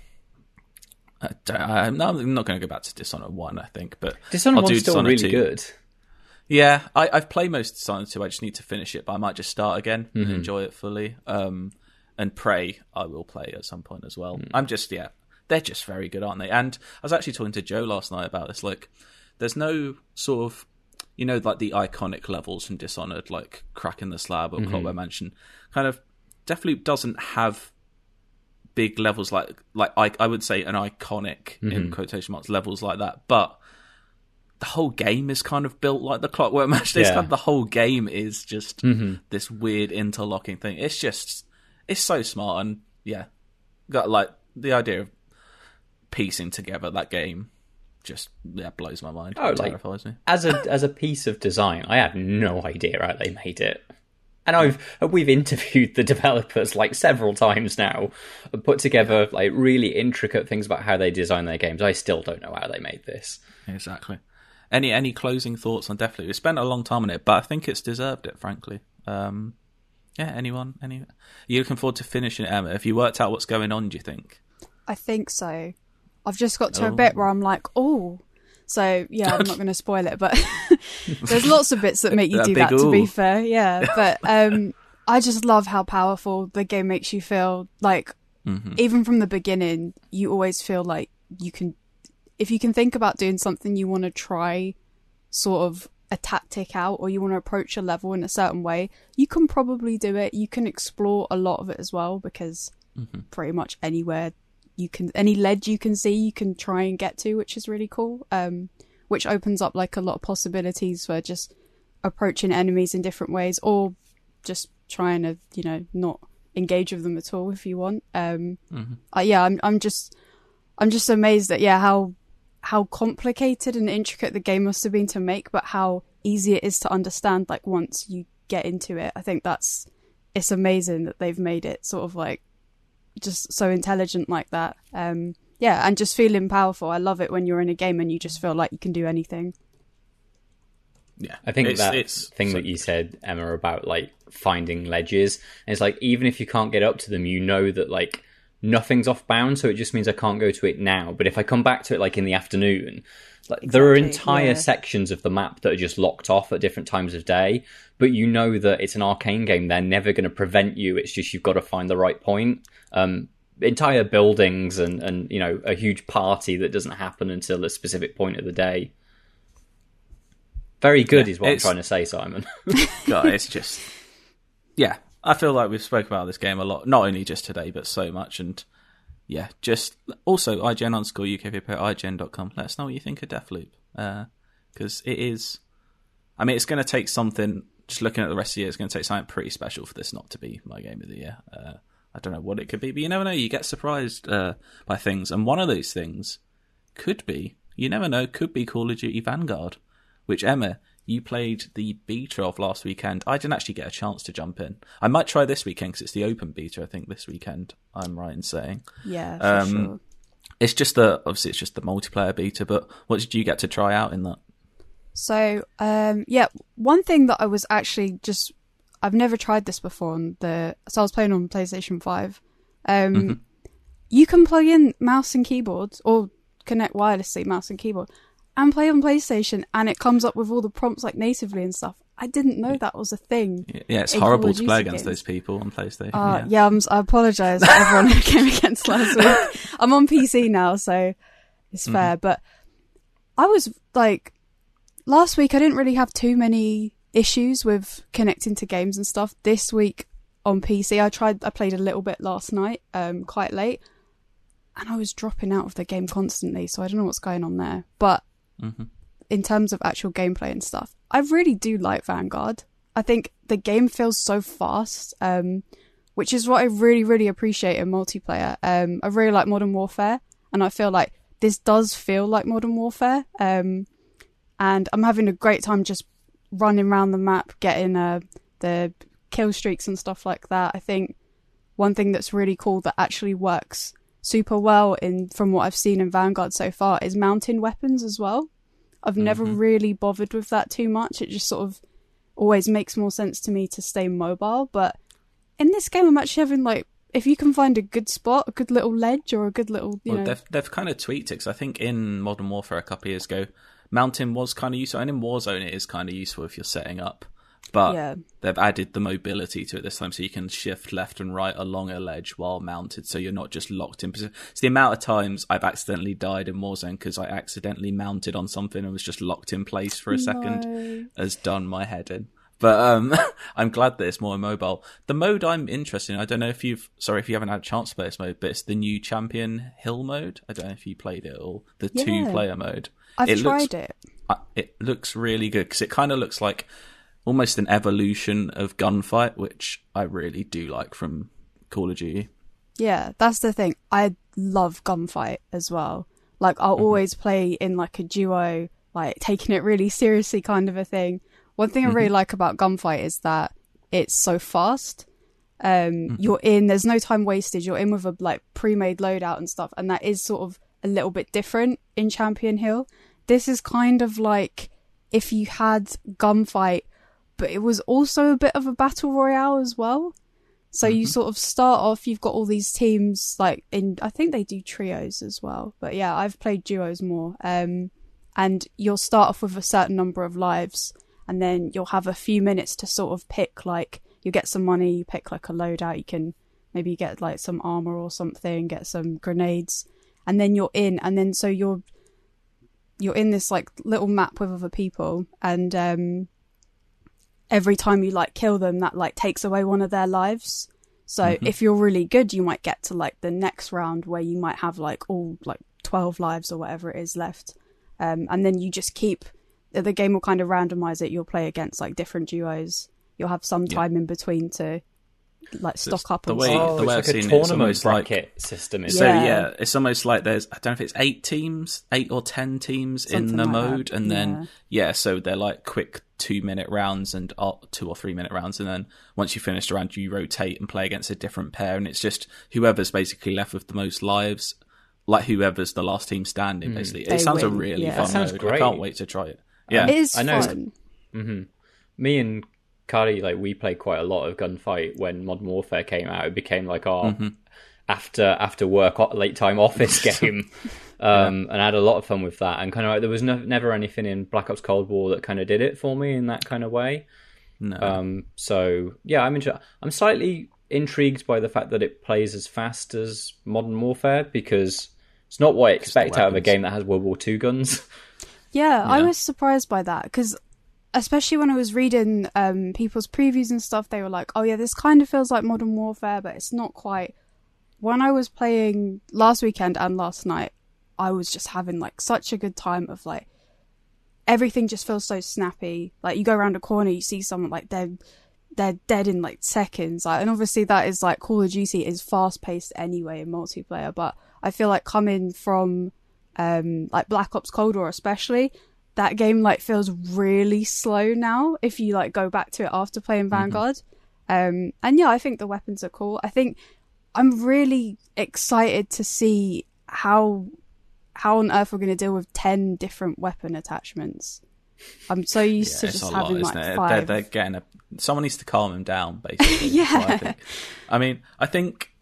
I I'm not, I'm not going to go back to Dishonored 1, I think, but Dishonored one's still Dishonored really 2. good. Yeah, I, I've played most of Dishonored 2. I just need to finish it, but I might just start again and mm-hmm. enjoy it fully. Um, and Prey, I will play at some point as well. Mm. I'm just, yeah, they're just very good, aren't they? And I was actually talking to Joe last night about this. Like, there's no sort of, you know, like the iconic levels from Dishonored, like Cracking the Slab or mm-hmm. Clockwork Mansion. Kind of, Deathloop doesn't have big levels like like I, I would say an iconic in mm-hmm. quotation marks levels like that, but the whole game is kind of built like the Clockwork. It's Yeah. kind of, the whole game is just mm-hmm. this weird interlocking thing. It's just it's so smart and yeah, got like the idea of piecing together that game just yeah blows my mind. Oh, It like- terrifies me. as a as a piece of design, I had no idea how they made it. And I've we've interviewed the developers like several times now, and put together like really intricate things about how they design their games. I still don't know how they made this. Exactly. Any any closing thoughts on Deathloop? We spent a long time on it, but I think it's deserved it, frankly. Um, yeah, anyone? Any? Are you looking forward to finishing it, Emma? Have you worked out what's going on? Do you think? I think so. I've just got to Oh. a bit where I'm like, oh. So yeah, I'm not going to spoil it, but there's lots of bits that make you That do that. To be fair, yeah. But um, I just love how powerful the game makes you feel. Like Mm-hmm. even from the beginning, you always feel like you can. If you can think about doing something you want to try, sort of a tactic out, or you want to approach a level in a certain way, you can probably do it. You can explore a lot of it as well because pretty much anywhere you can any ledge you can see you can try and get to which is really cool um which opens up like a lot of possibilities for just approaching enemies in different ways or just trying to you know not engage with them at all if you want. Um uh, yeah i'm i'm just i'm just amazed at yeah how how complicated and intricate the game must have been to make but how easy it is to understand like once you get into it. I think that's it's amazing that they've made it sort of like just so intelligent like that. Um, yeah, and just feeling powerful. I love it when you're in a game and you just feel like you can do anything. Yeah, I think it's, that it's thing so- that you said, Emma, about like finding ledges, and it's like even if you can't get up to them, you know that like nothing's off bound, so it just means I can't go to it now. But if I come back to it like in the afternoon, like there are entire yeah. sections of the map that are just locked off at different times of day. But you know that it's an Arkane game; they're never going to prevent you. It's just you've got to find the right point. Um, entire buildings and and you know a huge party that doesn't happen until a specific point of the day. Very good Yeah, is what I'm trying to say, Simon. God, it's just yeah. I feel like we've spoke about this game a lot, not only just today, but so much. And yeah, just also IGN underscore UK people at IGN.com. Let us know what you think of Deathloop because it is. I mean, it's going to take something. Just looking at the rest of the year, it's going to take something pretty special for this not to be my game of the year. Uh, I don't know what it could be, but you never know. You get surprised uh, by things, and one of those things could be. You never know. Could be Call of Duty Vanguard, which Emma, you played the beta of last weekend. I didn't actually get a chance to jump in. I might try this weekend because it's the open beta. I think this weekend. I'm right in saying Yeah, Um, sure. it's just the obviously it's just the multiplayer beta. But what did you get to try out in that? So, um, yeah, one thing that I was actually just I've never tried this before on the so I was playing on PlayStation 5. Um Mm-hmm. you can plug in mouse and keyboard or connect wirelessly mouse and keyboard and play on PlayStation and it comes up with all the prompts like natively and stuff. I didn't know that was a thing. Yeah, it's horrible to play against games. those people on PlayStation. Uh, yeah. yeah, I'm, I apologize to everyone who came against last week. I'm on PC now, so it's Mm-hmm. fair. But I was like, last week I didn't really have too many issues with connecting to games and stuff. This week on PC, I tried, I played a little bit last night, um, quite late, and I was dropping out of the game constantly. So I don't know what's going on there. But Mm-hmm. in terms of actual gameplay and stuff, I really do like Vanguard. I think the game feels so fast, um, which is what I really, really appreciate in multiplayer. Um, I really like Modern Warfare, and I feel like this does feel like Modern Warfare. Um, and I'm having a great time just running around the map, getting uh, the kill streaks and stuff like that. I think one thing that's really cool that actually works super well in from what I've seen in Vanguard so far is mountain weapons as well. I've never mm-hmm. really bothered with that too much. It just sort of always makes more sense to me to stay mobile, but in this game I'm actually having like if you can find a good spot, a good little ledge or a good little, you Well, know, they've they've kind of tweaked it 'cause I think in Modern Warfare a couple of years ago, mountain was kind of useful, and in Warzone it is kind of useful if you're setting up. But Yeah. they've added the mobility to it this time, so you can shift left and right along a ledge while mounted, so you're not just locked in position. It's the amount of times I've accidentally died in Warzone because I accidentally mounted on something and was just locked in place for a second, has done my head in. But um, I'm glad that it's more mobile. The mode I'm interested in, I don't know if you've, sorry if you haven't had a chance to play this mode, but it's the new Champion Hill mode. I don't know if you played it or the Yeah. two player mode. I've it tried looks, it. It looks really good because it kind of looks like almost an evolution of gunfight, which I really do like from Call of Duty. Yeah, that's the thing. I love gunfight as well. Like I'll Mm-hmm. always play in like a duo, like taking it really seriously kind of a thing. One thing I Mm-hmm. really like about gunfight is that it's so fast. Um Mm-hmm. you're in there's no time wasted. You're in with a like pre-made loadout and stuff and that is sort of a little bit different in Champion Hill. This is kind of like if you had gunfight but it was also a bit of a battle royale as well. So you sort of start off, you've got all these teams, like in, I think they do trios as well. But yeah, I've played duos more. Um, and you'll start off with a certain number of lives, and then you'll have a few minutes to sort of pick, like, you get some money, you pick like a loadout, you can maybe get like some armor or something, get some grenades, and then you're in, and then so you're, you're in this like little map with other people, and, um, every time you like kill them that like takes away one of their lives. So if you're really good you might get to like the next round where you might have like all like 12 lives or whatever it is left. Um, and then you just keep the the game will kind of randomize it. You'll play against like different duos. You'll have some time in between to like So stock up the way- stuff. Oh, the way it's I've like a seen it, it's tournament almost like- bracket system. Is So it? Yeah. yeah. it's almost like there's I don't know if it's eight teams, eight or ten teams Something in the like that, mode, and then yeah. so they're like quick two minute rounds and uh, two or three minute rounds, and then once you finish the round, you rotate and play against a different pair, and it's just whoever's basically left with the most lives, like whoever's the last team standing. Basically, They it sounds a really yeah. fun That sounds mode. great. I can't wait to try it. Yeah, it is I know. fun me and Cardy, like we played quite a lot of gunfight when Modern Warfare came out. It became like our Mm-hmm. after after work late time office game, um, and I had a lot of fun with that. And kind of like, there was no, never anything in Black Ops Cold War that kind of did it for me in that kind of way. no, Um, so yeah, I'm inter- I'm slightly intrigued by the fact that it plays as fast as Modern Warfare because it's not what I expect out of a game that has World War II guns. Yeah, I was surprised by that because, especially when I was reading um, people's previews and stuff, they were like, "Oh yeah, this kind of feels like Modern Warfare, but it's not quite." When I was playing last weekend and last night, I was just having like such a good time of like everything just feels so snappy. Like you go around a corner, you see someone like they're they're dead in like seconds. Like, and obviously that is like Call of Duty is fast paced anyway in multiplayer, but I feel like coming from um like Black Ops Cold War especially, that game like feels really slow now if you like go back to it after playing Vanguard. Um and yeah, I think the weapons are cool. I think I'm really excited to see how how on earth we're going to deal with 10 different weapon attachments. I'm so used Yeah, to just a lot, having like 5 They're, they're getting a. Someone needs to calm him down, basically. Yeah. I. I mean, I think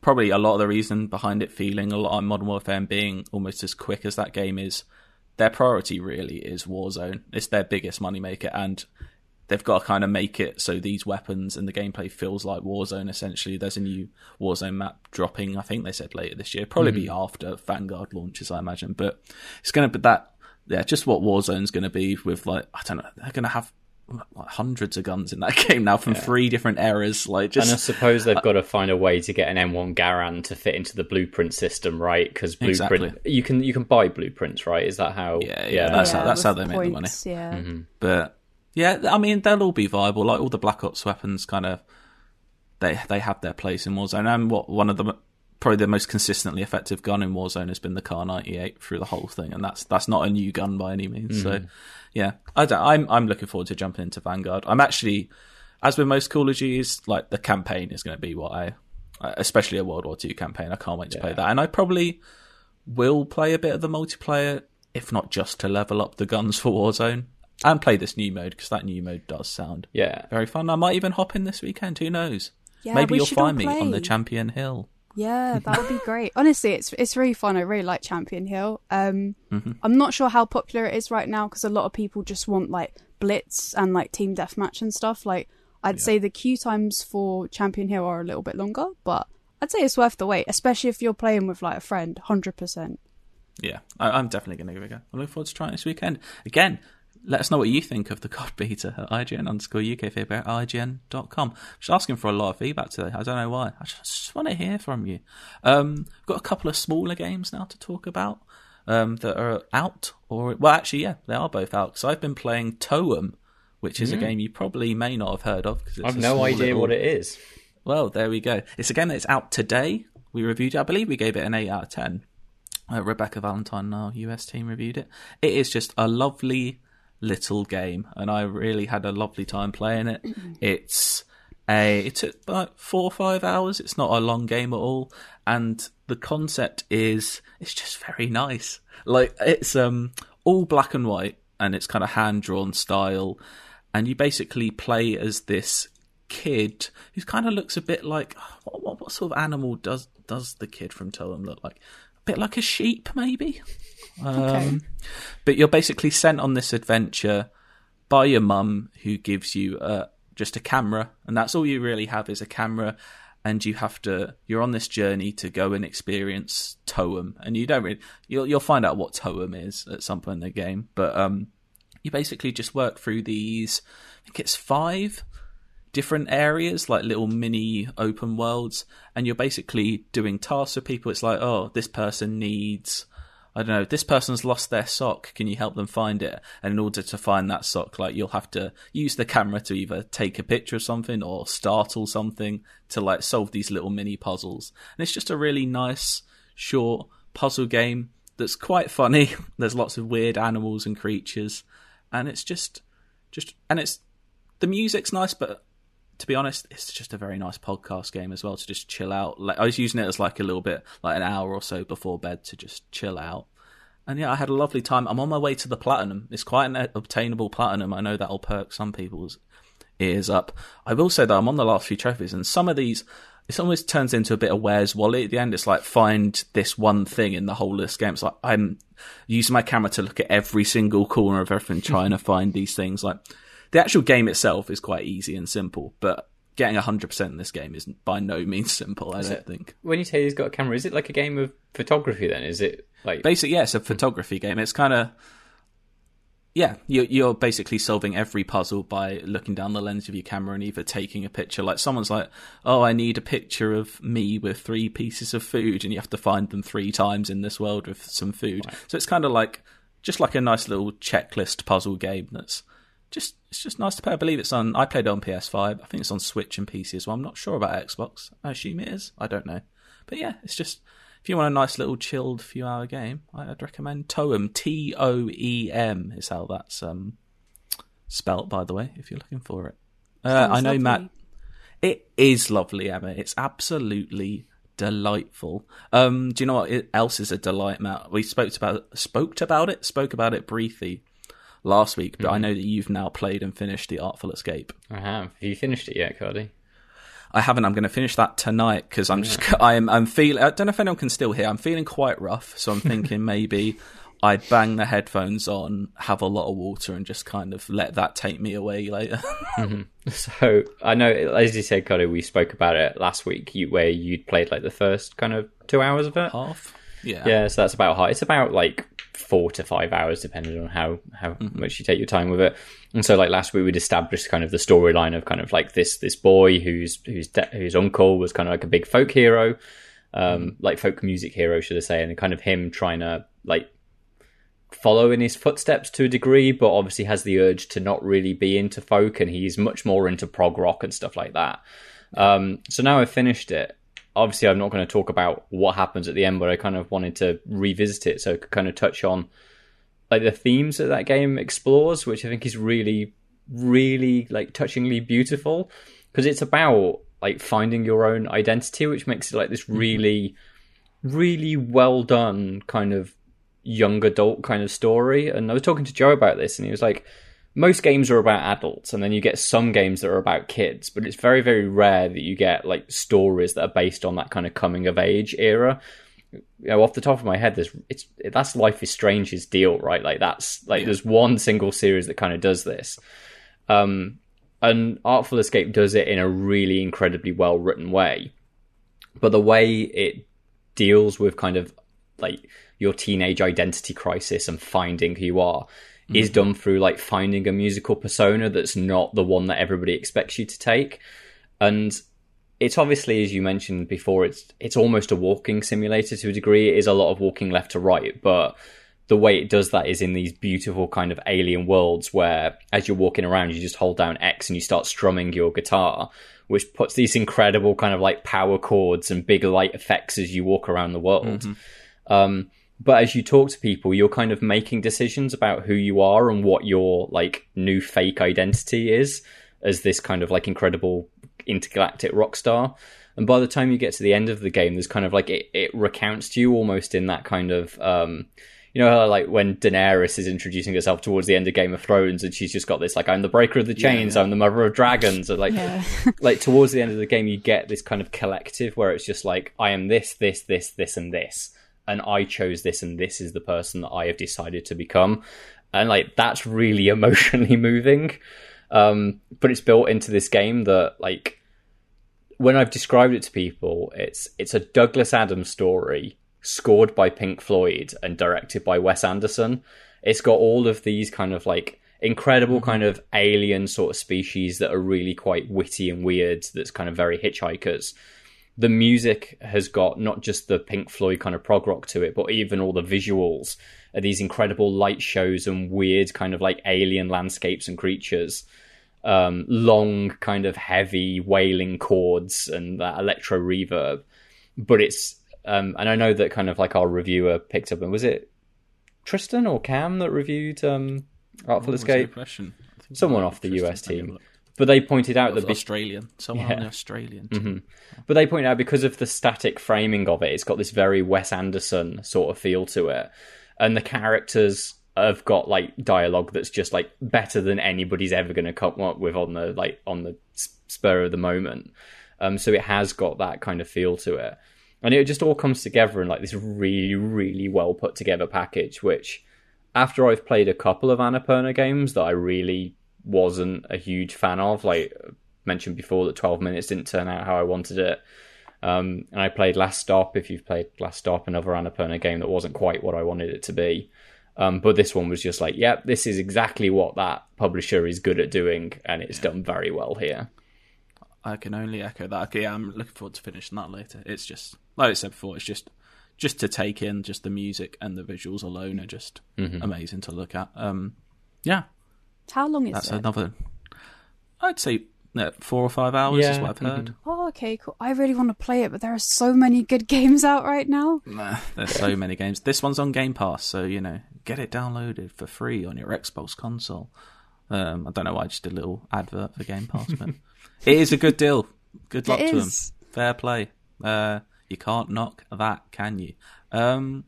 probably a lot of the reason behind it feeling a lot on Modern Warfare and being almost as quick as that game is, their priority really is Warzone. It's their biggest moneymaker, and they've got to kind of make it so these weapons and the gameplay feels like Warzone. Essentially, there's a new Warzone map dropping. I think they said later this year, probably be hmm. after Vanguard launches, I imagine. But it's going to be that, yeah, just what Warzone's going to be with like I don't know, they're going to have like hundreds of guns in that game now from three different eras. Like And I suppose they've got to find a way to get an M1 Garand to fit into the blueprint system, right? Because blueprint, Exactly. you can you can buy blueprints, right? Is that how? Yeah, yeah, that's how- that's how they make the money. points, Yeah. But yeah, I mean they'll all be viable. Like all the Black Ops weapons, kind of they they have their place in Warzone. And what one of the probably the most consistently effective gun in Warzone has been the Kar 98 through the whole thing, and that's that's not a new gun by any means. Mm. So, yeah, I don't, I'm I'm looking forward to jumping into Vanguard. I'm actually, as with most Call of Duties, like the campaign is going to be what I, uh, especially a World War II campaign. I can't wait to yeah. play that, and I probably will play a bit of the multiplayer, if not just to level up the guns for Warzone. And play this new mode because that new mode does sound yeah very fun. I might even hop in this weekend. Who knows? Yeah, Maybe you'll find me on the Champion Hill. Yeah, that would be great. Honestly, it's it's really fun. I really like Champion Hill. Um, mm-hmm. I'm not sure how popular it is right now because a lot of people just want like blitz and like team deathmatch and stuff. Like I'd yeah. say the queue times for Champion Hill are a little bit longer, but I'd say it's worth the wait, especially if you're playing with like a friend. Hundred percent. Yeah, I, am definitely going to give it a go. I look forward to trying this weekend. Again, let us know what you think of the COD beta at IGN underscore UK feedback at IGN.com. Just asking for a lot of feedback today. I don't know why. I just, want to hear from you. Um, got a couple of smaller games now to talk about um, that are out. or Well, actually, yeah, they are both out. So I've been playing Toem, which is mm. a game you probably may not have heard of. Cause I've no idea little... what it is. Well, there we go. It's a game that's out today. We reviewed it. I believe we gave it an 8 out of 10. Uh, Rebecca Valentine, our US team, reviewed it. It is just a lovely little game, and I really had a lovely time playing it. It's a it took about four or five hours. It's not a long game at all, and the concept is it's just very nice. Like it's um all black and white, and it's kind of hand drawn style, and you basically play as this kid who kind of looks a bit like what, what, what sort of animal does does the kid from Toem look like? A bit like a sheep, maybe. Okay. Um, but you're basically sent on this adventure by your mum, who gives you uh, just a camera, and that's all you really have is a camera. And you have to, you're on this journey to go and experience Toem, and you don't really, you'll you'll find out what Toem is at some point in the game. But um, you basically just work through these. I think it's five different areas, like little mini open worlds, and you're basically doing tasks for people. It's like, oh, this person needs I don't know, this person's lost their sock. Can you help them find it? And in order to find that sock, like you'll have to use the camera to either take a picture of something or startle something to like solve these little mini puzzles. And it's just a really nice, short puzzle game that's quite funny. There's lots of weird animals and creatures, and it's just, just, and it's the music's nice, but to be honest, it's just a very nice podcast game as well to just chill out. Like I was using it as like a little bit, like an hour or so before bed to just chill out. And yeah, I had a lovely time. I'm on my way to the platinum. It's quite an obtainable platinum. I know that'll perk some people's ears up. I will say that I'm on the last few trophies, and some of these, it almost turns into a bit of Where's Wally at the end. It's like find this one thing in the whole list game. It's like I'm using my camera to look at every single corner of everything, trying to find these things. Like the actual game itself is quite easy and simple, but getting 100% in this game is by no means simple, I is don't it, think. When you say he's got a camera, is it like a game of photography then? Is it like. Basically, yeah, it's a photography game. It's kind of. Yeah, you're, you're basically solving every puzzle by looking down the lens of your camera and either taking a picture. Like someone's like, "Oh, I need a picture of me with three pieces of food," and you have to find them three times in this world with some food. Right. So it's kind of like just like a nice little checklist puzzle game that's just it's just nice to play. I believe it's on. I played it on PS5. I think it's on Switch and PC as well. I'm not sure about Xbox. I assume it is. I don't know. But yeah, it's just if you want a nice little chilled few hour game, I'd recommend Toem. T O E M is how that's um, spelt, by the way. If you're looking for it, uh, I know lovely. Matt. It is lovely, Emma. It's absolutely delightful. Um, do you know what else is a delight, Matt? We spoke about spoke about it, spoke about it briefly last week, but mm-hmm. I know that you've now played and finished The Artful Escape. I have. Have you finished it yet, Cardy? I haven't. I'm going to finish that tonight because I'm just. I'm. I'm feeling. I don't know if anyone can still hear. I'm feeling quite rough, so I'm thinking maybe I'd bang the headphones on, have a lot of water, and just kind of let that take me away later. mm-hmm. So I know, as you said, Cardy, we spoke about it last week, you, where you'd played like the first kind of two hours of it. Half. Yeah. Yeah. So that's about high. It's about like four to five hours, depending on how how mm-hmm. much you take your time with it. And so, like last week, we'd established kind of the storyline of kind of like this this boy whose whose de- whose uncle was kind of like a big folk hero, um, mm-hmm. like folk music hero, should I say, and kind of him trying to like follow in his footsteps to a degree, but obviously has the urge to not really be into folk, and he's much more into prog rock and stuff like that. Um, so now I've finished it, obviously I'm not going to talk about what happens at the end, but I kind of wanted to revisit it so I could kind of touch on like the themes that that game explores, which I think is really, really like touchingly beautiful because it's about like finding your own identity, which makes it like this mm-hmm. really, really well done kind of young adult kind of story. And I was talking to Joe about this, and he was like, most games are about adults, and then you get some games that are about kids, but it's very, very rare that you get like stories that are based on that kind of coming of age era. You know, off the top of my head, there's it's that's Life is Strange's deal, right? Like that's like Yeah. there's one single series that kind of does this. Um, and Artful Escape does it in a really incredibly well written way. But the way it deals with kind of like your teenage identity crisis and finding who you are is done through like finding a musical persona that's not the one that everybody expects you to take. And it's obviously, as you mentioned before, it's it's almost a walking simulator to a degree. It is a lot of walking left to right, but the way it does that is in these beautiful kind of alien worlds where as you're walking around you just hold down X and you start strumming your guitar, which puts these incredible kind of like power chords and big light effects as you walk around the world. Um, but as you talk to people, you're kind of making decisions about who you are and what your like new fake identity is as this kind of like incredible intergalactic rock star. And by the time you get to the end of the game, there's kind of like it, it recounts to you almost in that kind of um, you know, how, like when Daenerys is introducing herself towards the end of Game of Thrones, and she's just got this like, "I'm the breaker of the chains, I'm the mother of dragons," and like, Yeah. like towards the end of the game, you get this kind of collective where it's just like, "I am this, this, this, this, and this, and I chose this, and this is the person that I have decided to become," and like that's really emotionally moving. Um, but it's built into this game that like when I've described it to people, it's it's a Douglas Adams story scored by Pink Floyd and directed by Wes Anderson. It's got all of these kind of like incredible kind of alien sort of species that are really quite witty and weird. That's kind of very hitchhikers. The music has got not just the Pink Floyd kind of prog rock to it, but even all the visuals are these incredible light shows and weird kind of like alien landscapes and creatures um, long, kind of heavy wailing chords and that electro reverb. But it's, um, and I know that kind of like our reviewer picked up, and was it Tristan or Cam that reviewed um, Artful Escape? question? I think Someone off the Tristan, US team. But they pointed out that be- Australian. Someone Yeah. Australian team. But they point out because of the static framing of it, it's got this very Wes Anderson sort of feel to it. And the characters have got like dialogue that's just like better than anybody's ever going to come up with on the like on the spur of the moment. Um, so it has got that kind of feel to it, and it just all comes together in like this really, really well put together package. Which, after I've played a couple of Annapurna games that I really wasn't a huge fan of, like mentioned before that 12 minutes didn't turn out how I wanted it. Um, and I played Last Stop. If you've played Last Stop, another Annapurna game that wasn't quite what I wanted it to be. Um, but this one was just like, yep, this is exactly what that publisher is good at doing, and it's done very well here. I can only echo that. Okay, yeah, I'm looking forward to finishing that later. It's just like I said before, it's just just to take in just the music and the visuals alone are just Mm-hmm. amazing to look at. Um, yeah, How long is that? that's it? another. I'd say yeah, four or five hours is what I've heard. Oh, okay, cool. I really want to play it, but there are so many good games out right now. Nah, there's so many games. This one's on Game Pass, so you know, get it downloaded for free on your Xbox console. Um, I don't know why I just did a little advert for Game Pass, but it is a good deal. Good luck It to them. Fair play. Uh, you can't knock that, can you? Um,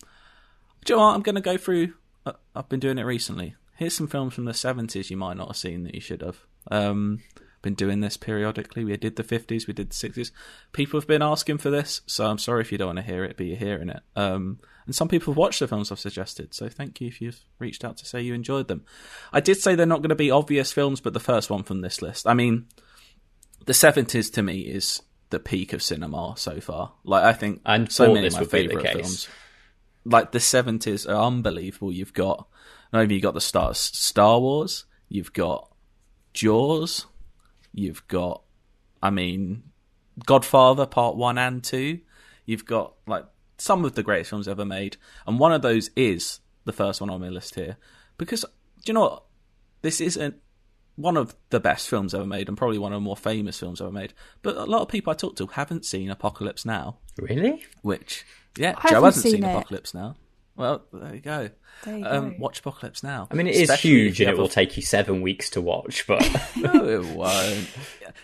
do you know what? I'm going to go through. Uh, I've been doing it recently. Here's some films from the 70s you might not have seen that you should have. Um, been doing this periodically. We did the 50s, we did the 60s. People have been asking for this, so I'm sorry if you don't want to hear it, but you're hearing it. Um, and some people have watched the films I've suggested, so thank you if you've reached out to say you enjoyed them. I did say they're not going to be obvious films, but the first one from this list. I mean, the 70s to me is the peak of cinema so far. Like, I think And so many of my would be the favourite films like the seventies are unbelievable. You've got not only you got the start Star Wars, you've got Jaws, you've got I mean Godfather Part One and Two. You've got like some of the greatest films ever made, and one of those is the first one on my list here. Because do you know what? This isn't one of the best films ever made and probably one of the more famous films ever made. But a lot of people I talk to haven't seen Apocalypse Now, Really? which yeah, I Joe haven't hasn't seen seen. Apocalypse Now. Well, there you go. There you Um, go. watch Apocalypse Now. I mean, it is Especially huge and it have a will take you seven weeks to watch, but no, it won't.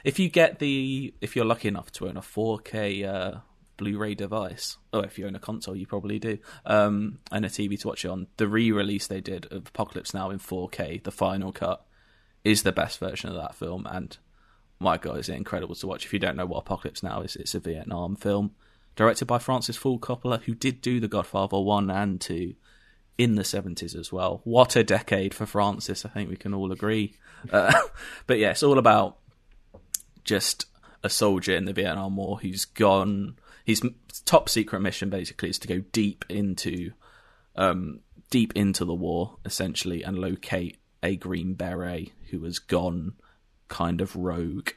If you get the, if you're lucky enough to own a 4K uh, Blu-ray device, or if you own a console, you probably do, um, and a TV to watch it on, the re-release they did of Apocalypse Now in 4K, the final cut, is the best version of that film, and my God, is it incredible to watch. If you don't know what Apocalypse Now is, it's a Vietnam film directed by Francis Ford Coppola, who did do The Godfather 1 and 2 in the 70s as well. What a decade for Francis, I think we can all agree. Uh, but yeah, it's all about just a soldier in the Vietnam War who's gone. His top secret mission basically is to go deep into, um, deep into the war essentially and locate a Green Beret who has gone kind of rogue.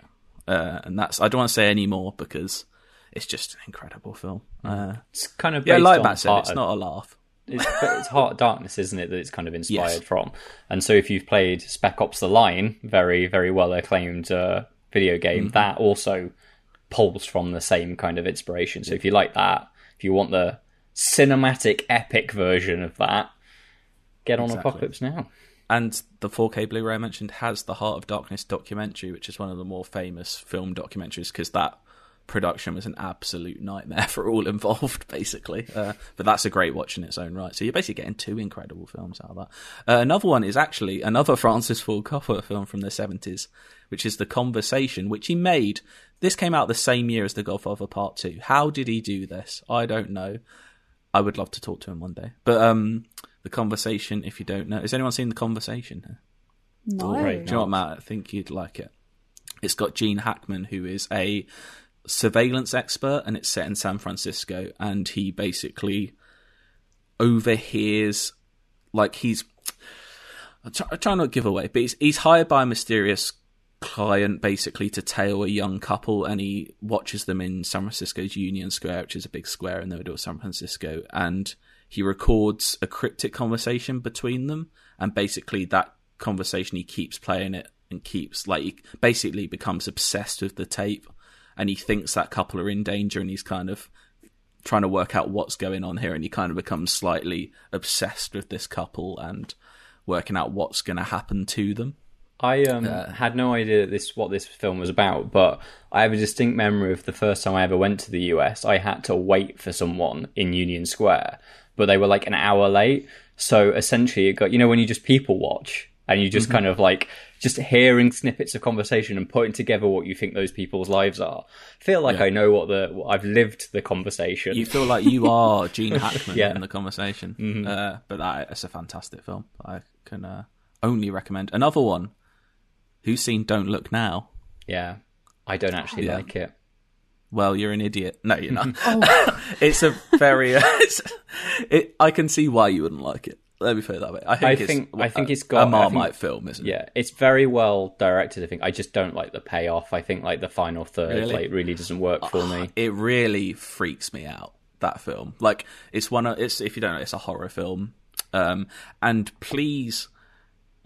Uh, and that's I don't want to say any more because it's just an incredible film. Uh, it's kind of yeah, like Matt said, it's of- not a laugh. it's, it's Heart of Darkness, isn't it? That it's kind of inspired Yes. from. And so, if you've played Spec Ops: The Line, very very well acclaimed uh, video game, Mm-hmm. that also pulls from the same kind of inspiration. So, if you like that, if you want the cinematic epic version of that, get on Exactly. Apocalypse Now. And the 4K Blu-ray I mentioned has the Heart of Darkness documentary, which is one of the more famous film documentaries because that production was an absolute nightmare for all involved, basically. Uh, but that's a great watch in its own right. So you're basically getting two incredible films out of that. Uh, another one is actually another Francis Ford Coppola film from the 70s, which is The Conversation, which he made. This came out the same year as The Godfather Part 2. How did he do this? I don't know. I would love to talk to him one day. But um, The Conversation, if you don't know, has anyone seen The Conversation? No. Right. Do you know what, Matt? I think you'd like it. It's got Gene Hackman, who is a surveillance expert, and it's set in San Francisco. And he basically overhears, like he's. I try, I not to give away, but he's, he's hired by a mysterious client basically to tail a young couple, and he watches them in San Francisco's Union Square, which is a big square in the middle of San Francisco, and he records a cryptic conversation between them, and basically that conversation he keeps playing it and keeps like he basically becomes obsessed with the tape, and he thinks that couple are in danger, and he's kind of trying to work out what's going on here, and he kind of becomes slightly obsessed with this couple and working out what's going to happen to them. I um, had no idea this what this film was about, but I have a distinct memory of the first time I ever went to the US. I had to wait for someone in Union Square, but they were like an hour late. So essentially, it got you know when you just people watch and you just kind of like just hearing snippets of conversation and putting together what you think those people's lives are. feel like Yeah. I know what the what I've lived the conversation. You feel like you are Gene Hackman Yeah. in the conversation. Uh, but that, it's a fantastic film. I can uh, only recommend. Another one. Who's seen Don't Look Now? yeah, I don't actually Yeah. like it. Well, you're an idiot. No, you're not. it's a very. Uh, it's, it, I can see why you wouldn't like it. Let me put it that way. I think, I it's, think- I think a- it's got a Marmite think- film, isn't it? Yeah, it's very well directed. I think I just don't like the payoff. I think like the final third Really? like really doesn't work for me. it really freaks me out that film like it's one of it's if you don't know it's a horror film um and please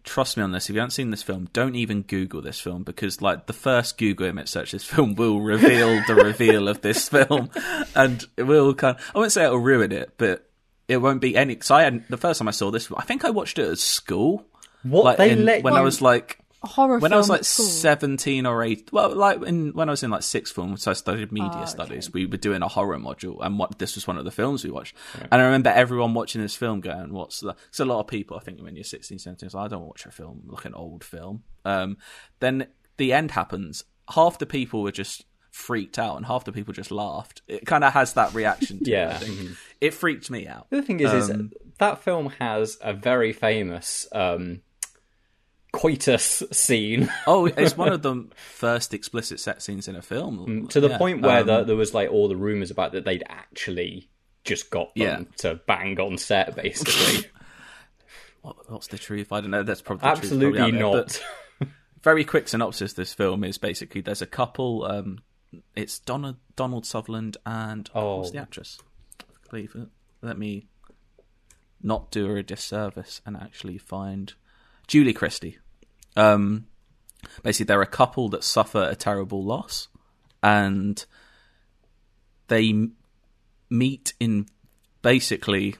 trust me on this if you haven't seen this film don't even google this film because like the first google image search this film will reveal the reveal of this film and it will kind of, i won't say it'll ruin it but it won't be any so i had the first time i saw this i think i watched it at school. What? Like they in- let when you... i was like A horror when film I was like 17 or 8 well like in when I was in like sixth form so I studied media Ah, okay. studies we were doing a horror module and what this was one of the films we watched. And I remember everyone watching this film going what's that so a lot of people I think when you're 16 17 it's like, I don't watch a film like an old film. Um then the end happens. Half the people were just freaked out and half the people just laughed it kind of has that reaction to Yeah. it, think. it freaked me out The other thing is, is Um, that film has a very famous um, coitus scene oh it's one of the first explicit set scenes in a film to the Yeah. point where Um, the, there was like all the rumors about that they'd actually just got them Yeah. to bang on set, basically. What- what's the truth? I don't know. That's probably the truth, Absolutely probably there. not. Very quick synopsis. This film is basically there's a couple. Um, it's Donald Donald Sutherland and oh, what's Oh. the actress? I believe it. Let me not do her a disservice and actually find Julie Christie. Um, basically they're a couple that suffer a terrible loss, and they meet in basically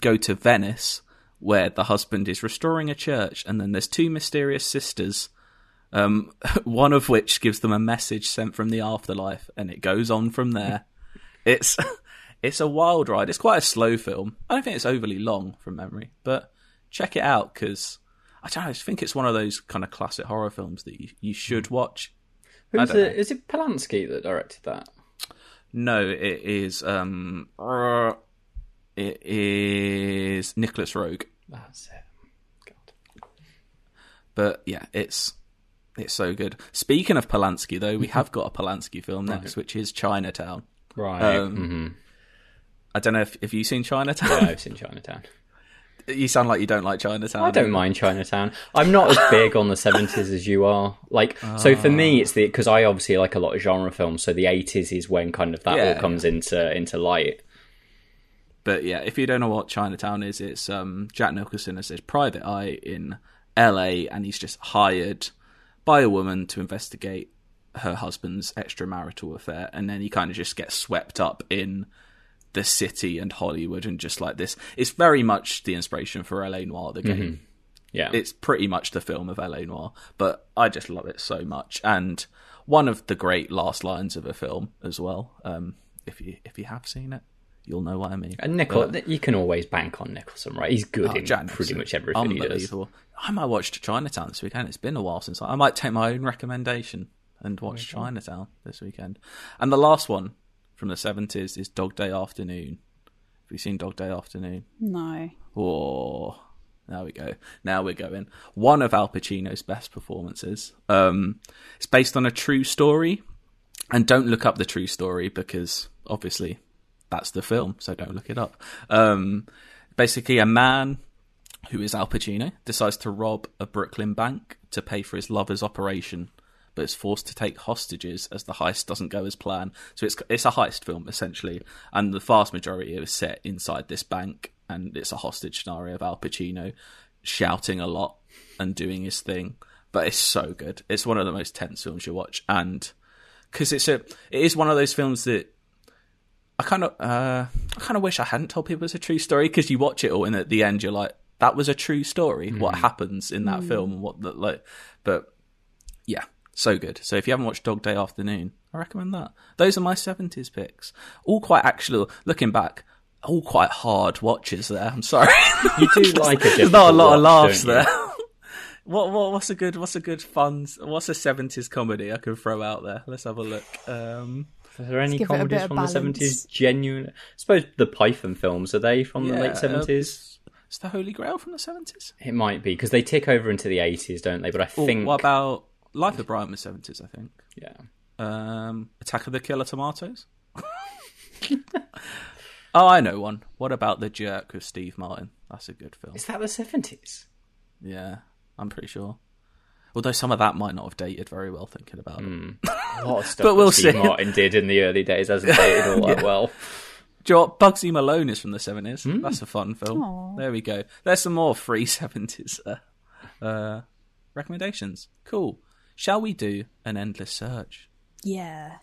go to Venice where the husband is restoring a church, and then there's two mysterious sisters. Um, one of which gives them a message sent from the afterlife, and it goes on from there. It's it's a wild ride. It's quite a slow film. I don't think it's overly long from memory, but check it out because I don't know. I just think it's one of those kind of classic horror films that you, you should watch. I Who's it? Is it Polanski that directed that? No, it is. Um, it is Nicolas Roeg. That's it. God. But yeah, it's it's so good. Speaking of Polanski, though, we have got a Polanski film next, which is Chinatown. Right. Um, hmm I don't know if have you seen Chinatown. Yeah, I've seen Chinatown. you sound like you don't like Chinatown. I don't mind Chinatown. I'm not as big on the 70s as you are. Like, so for me, it's the because I obviously like a lot of genre films. So the 80s is when kind of that Yeah, all comes into into light. But yeah, if you don't know what Chinatown is, it's um, Jack Nicholson as his private eye in L.A. and he's just hired by a woman to investigate her husband's extramarital affair, and then he kind of just gets swept up in the city and Hollywood and just like this. It's very much the inspiration for L.A. Noire, the game. Yeah. It's pretty much the film of L.A. Noire, but I just love it so much, and one of the great last lines of a film as well. Um, if you if you have seen it, you'll know what I mean. and Nichol, you can always bank on Nicholson, right? He's good Oh, in Jack pretty Nicholson. much everything he does. I might watch Chinatown this weekend. It's been a while since I, I might take my own recommendation and watch Chinatown this weekend. And the last one from the seventies is Dog Day Afternoon. Have you seen Dog Day Afternoon? No. Oh, there we go. Now we're going. One of Al Pacino's best performances. Um, it's based on a true story, and don't look up the true story because obviously that's the film, so don't look it up. Um, basically, a man who is Al Pacino decides to rob a Brooklyn bank to pay for his lover's operation, but is forced to take hostages as the heist doesn't go as planned. So it's it's a heist film essentially, and the vast majority of is set inside this bank, and it's a hostage scenario of Al Pacino shouting a lot and doing his thing. But it's so good. It's one of the most tense films you watch, and because it's a it is one of those films that I kind of uh, I kind of wish I hadn't told people it's a true story because you watch it all and at the end you're like that was a true story what happens in that film what the like but yeah so good so if you haven't watched Dog Day Afternoon I recommend that those are my 70s picks all quite actual. looking back all quite hard watches there I'm sorry You do like a there's not a difficult lot of laughs there what what what's a good what's a good fun what's a 70s comedy I can throw out there let's have a look um Are there any give comedies bit of from the seventies? Genuine. I suppose the Python films are they from the Yeah, late uh, seventies? It's the Holy Grail from the 70s. it might be because they tick over into the eighties, don't they? But I Oh, think What about Life of Brian was 70s, I think. yeah. Um, Attack of the Killer Tomatoes? oh, I know one. What about The Jerk with Steve Martin? That's a good film. Is that the seventies? Yeah, I'm pretty sure. Although some of that might not have dated very well thinking about it. A lot of stuff But we'll that Steve see. Martin did in the early days hasn't dated all that well. Do you know what? Bugsy Malone is from the 70s. Hmm. That's a fun film. Aw. There we go. There's some more free 70s uh, uh, recommendations. Cool. Shall we do an endless search? Yeah.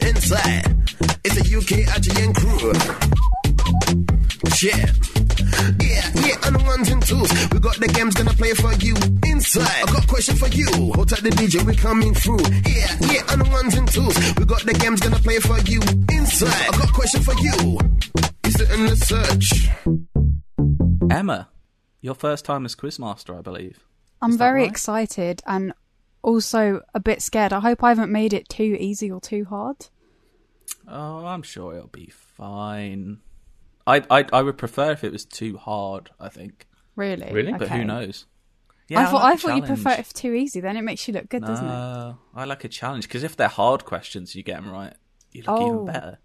Inside, it's a UK IGN crew. Yeah. Yeah, yeah, on the ones and twos. We got the games gonna play for you. Inside, I got a question for you. Hold tight the DJ, we coming through. Yeah, yeah, on the ones and twos. We got the games gonna play for you. Inside, I got a question for you. Is it in the search? Emma, your first time as Quizmaster, I believe. I'm very right? excited and also a bit scared. I hope I haven't made it too easy or too hard. Oh, I'm sure it'll be fine. I I I would prefer if it was too hard. I think, Really? Really? but Okay. who knows? I thought like I a thought you prefer challenge. it if too easy. Then it makes you look good, doesn't it? No, I like a challenge because if they're hard questions, you get them right, you look Oh. even better.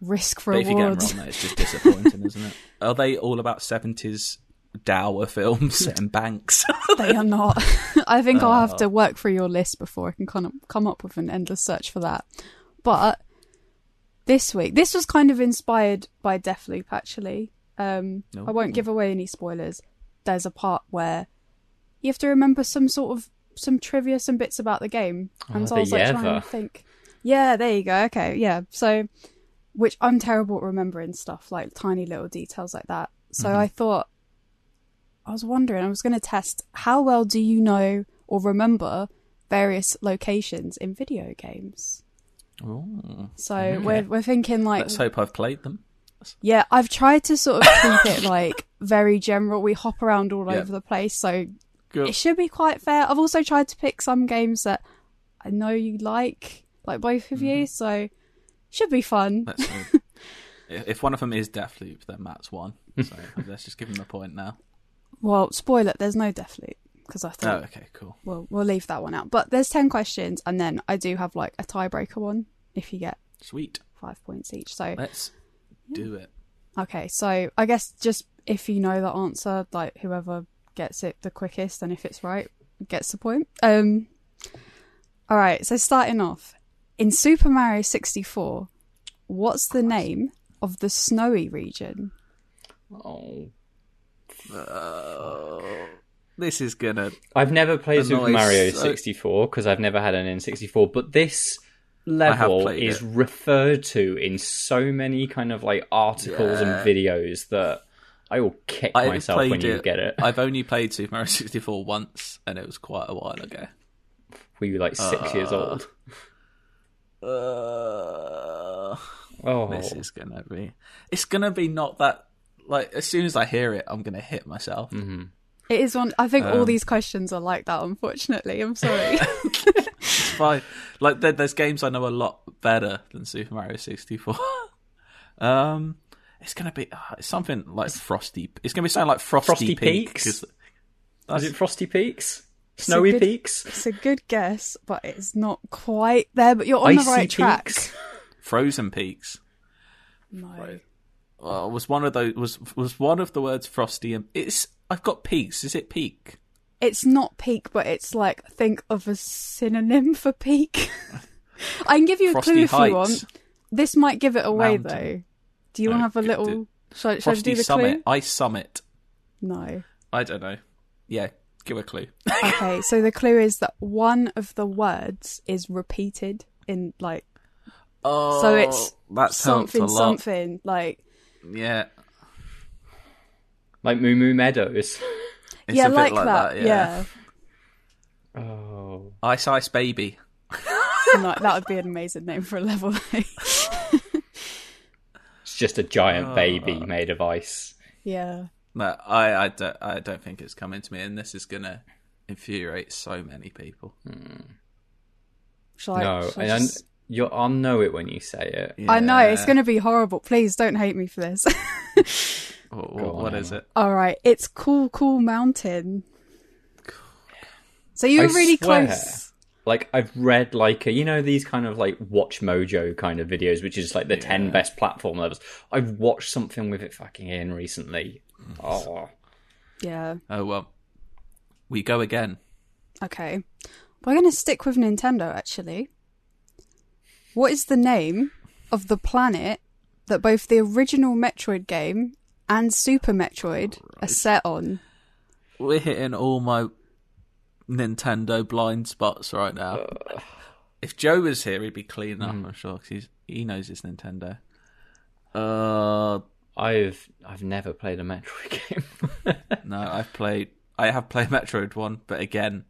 Risk But if you get reward. them wrong, then it's just disappointing, isn't it? Are they all about seventies dour films and banks? they are not. I think I'll have Oh. to work through your list before I can kind of come up with an endless search for that. But this week, this was kind of inspired by Deathloop. Actually, um, I won't give away any spoilers. There's a part where you have to remember some sort of some trivia, some bits about the game, and Oh, so I was like trying to think. Yeah, there you go. Okay, yeah. So, which I'm terrible at remembering stuff like tiny little details like that. So Mm-hmm. I thought, I was wondering, I was going to test how well do you know or remember various locations in video games. Ooh. So we're we're thinking like Let's hope I've played them. yeah, I've tried to sort of keep it like very general. We hop around all Yeah. over the place, so Good. it should be quite fair. I've also tried to pick some games that I know you like, like both of Mm-hmm. you, so should be fun. If one of them is Deathloop, then Matt's won. So let's just give him a point now. Well, spoiler, there's no Deathloop because I Oh, okay, cool. we'll we'll leave that one out. But there's ten questions, and then I do have like a tiebreaker one if you get Sweet. five points each. So Let's do it. Okay, so I guess just if you know the answer, like whoever gets it the quickest, and if it's right, gets the point. Um, all right. So starting off in Super Mario sixty four, what's the name of the snowy region? Oh. This is gonna. I've never played Super Mario 64 because I've never had an N64, but this level is it. referred to in so many kind of like articles and videos that I will kick I myself when you it. get it. I've only played Super Mario 64 once, and it was quite a while ago. Were you like six years old? Uh, Oh, this is gonna be. It's gonna be not that. Like as soon as I hear it, I'm gonna hit myself. Mm-hmm. It is one. I think all Um, these questions are like that. Unfortunately, I'm sorry. It's fine. Like there, there's games I know a lot better than Super Mario 64. um, it's gonna be uh, it's something like Frosty. It's gonna be something like Frosty, Frosty Peak. Peaks? 'cause is it Frosty Peaks? a Snowy good- Peaks? it's a good guess, but it's not quite there. But you're on Icy the right track. Peaks? Frozen Peaks. No. Uh, was one of those was was one of the words Frosty and it's I've got peaks. Is it peak? It's not peak, but it's like think of a synonym for peak. I can give you a Frosty clue if Heights. you want. This might give it away Mountain. though. Do you want to have a little? do- Shall, I- I do the Summit. clue? Ice Summit. No. I don't know. Yeah, give a clue. Okay, so the clue is that one of the words is repeated in like Oh, so it's that's something something like Yeah, Like Moo Moo Meadows. it's yeah, a bit like, like, that. that. yeah. Oh. Ice Ice Baby. No, that would be an amazing name for a level. It's just a giant Oh. baby uh, made of ice. yeah. No, I, I don't, I don't think it's coming to me, and this is gonna infuriate so many people. Hmm. Shall I, no, shall I, and just- you'll, I'll know it when you say it. I know it's going to be horrible. Please don't hate me for this. What, what is it? All right, it's Cool Cool Mountain. So you I were really swear. close. Like I've read like a, you know these kind of like Watch Mojo kind of videos, which is like the ten best platform levels. I've watched something with it fucking in recently. Mm. Oh, Yeah. Oh well, we go again. Okay. We're going to stick with Nintendo actually. What is the name of the planet that both the original Metroid game and Super Metroid are set on? We're hitting all my Nintendo blind spots right now. If Joe was here, he'd be cleaning up. I'm sure because he knows his Nintendo. Uh, I've I've never played a Metroid game. no, I've played. I have played Metroid one, but again,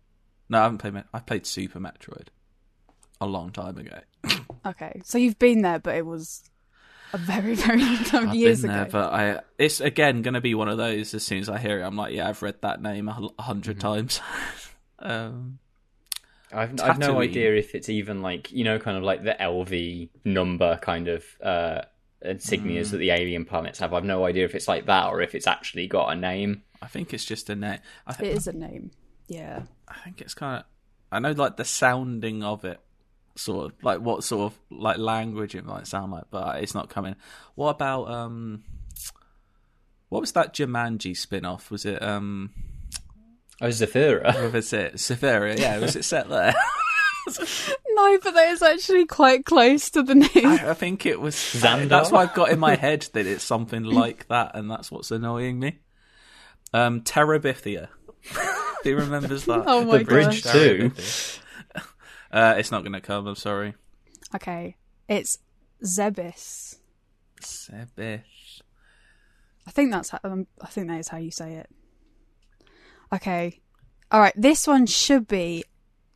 no, I haven't played. Met- I played Super Metroid a long time ago. Okay. So you've been there, but it was a very, very long time, I've years been ago. but I it's again going to be one of those. As soon as I hear it, I'm like, yeah, I've read that name a hu- a 100 times. um, I've I've no idea if it's even like you know kind of like the LV number kind of uh insignias that the alien planets have. I've no idea if it's like that or if it's actually got a name. I think it's just a name. I It think is a name. Yeah. I think it's kind of. I know like the sounding of it, sort of like what sort of like language it might sound like, but it's not coming. What about um? What was that Jumanji spin-off? Was it um? Oh, Zafira. What was it? Severia? Yeah, was it set there? No, but that is actually quite close to the name. I, I think it was Xandar? That's why I've got in my head that it's something like that, and that's what's annoying me. Um, Terabithia. Who remembers that? Oh my The bridge gosh. too. Uh, it's not going to come. I'm sorry. Okay, it's Zebes. Sebish. I think that's how, um, I think that is how you say it. Okay, all right. This one should be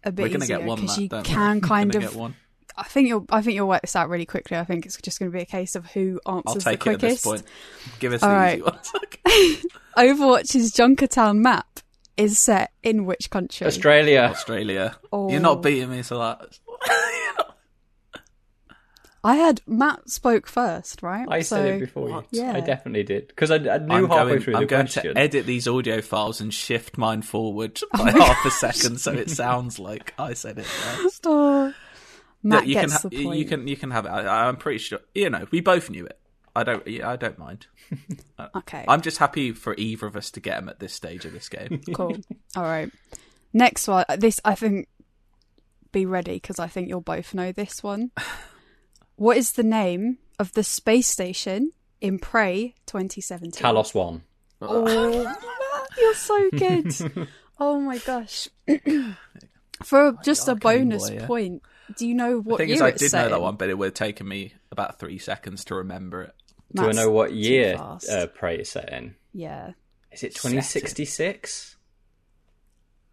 a bit We're easier because you don't can worry. kind of. Get one. I think you'll. I think you'll work this out really quickly. I think it's just going to be a case of who I'll answers take the it at this quickest. point. Give us All the right. easy ones. Overwatch's Junkertown map is set in which country? Australia. Australia. Oh. You're not beating me, so that. I had Matt spoke first, right? I so, said it before you. Yeah. I definitely did because I, I knew I'm halfway going, through I'm the going question. to edit these audio files and shift mine forward Oh by half a second, so it sounds like I said it first. Oh, Matt you gets can, ha- the point. you can, you can have it. I, I'm pretty sure. You know, we both knew it. I don't, yeah, I don't mind. Uh, okay, I'm just happy for either of us to get them at this stage of this game. cool. All right. Next one. Uh, this I think. Be ready because I think you'll both know this one. What is the name of the space station in Prey 2017? Talos one. Oh, you're so good. oh my gosh. For just a bonus boy, yeah. point, do you know what The thing year is, I did set know that one, but it would have taken me about three seconds to remember it. Do I know what year fast. uh, Prey is set in? yeah. Is it 2066?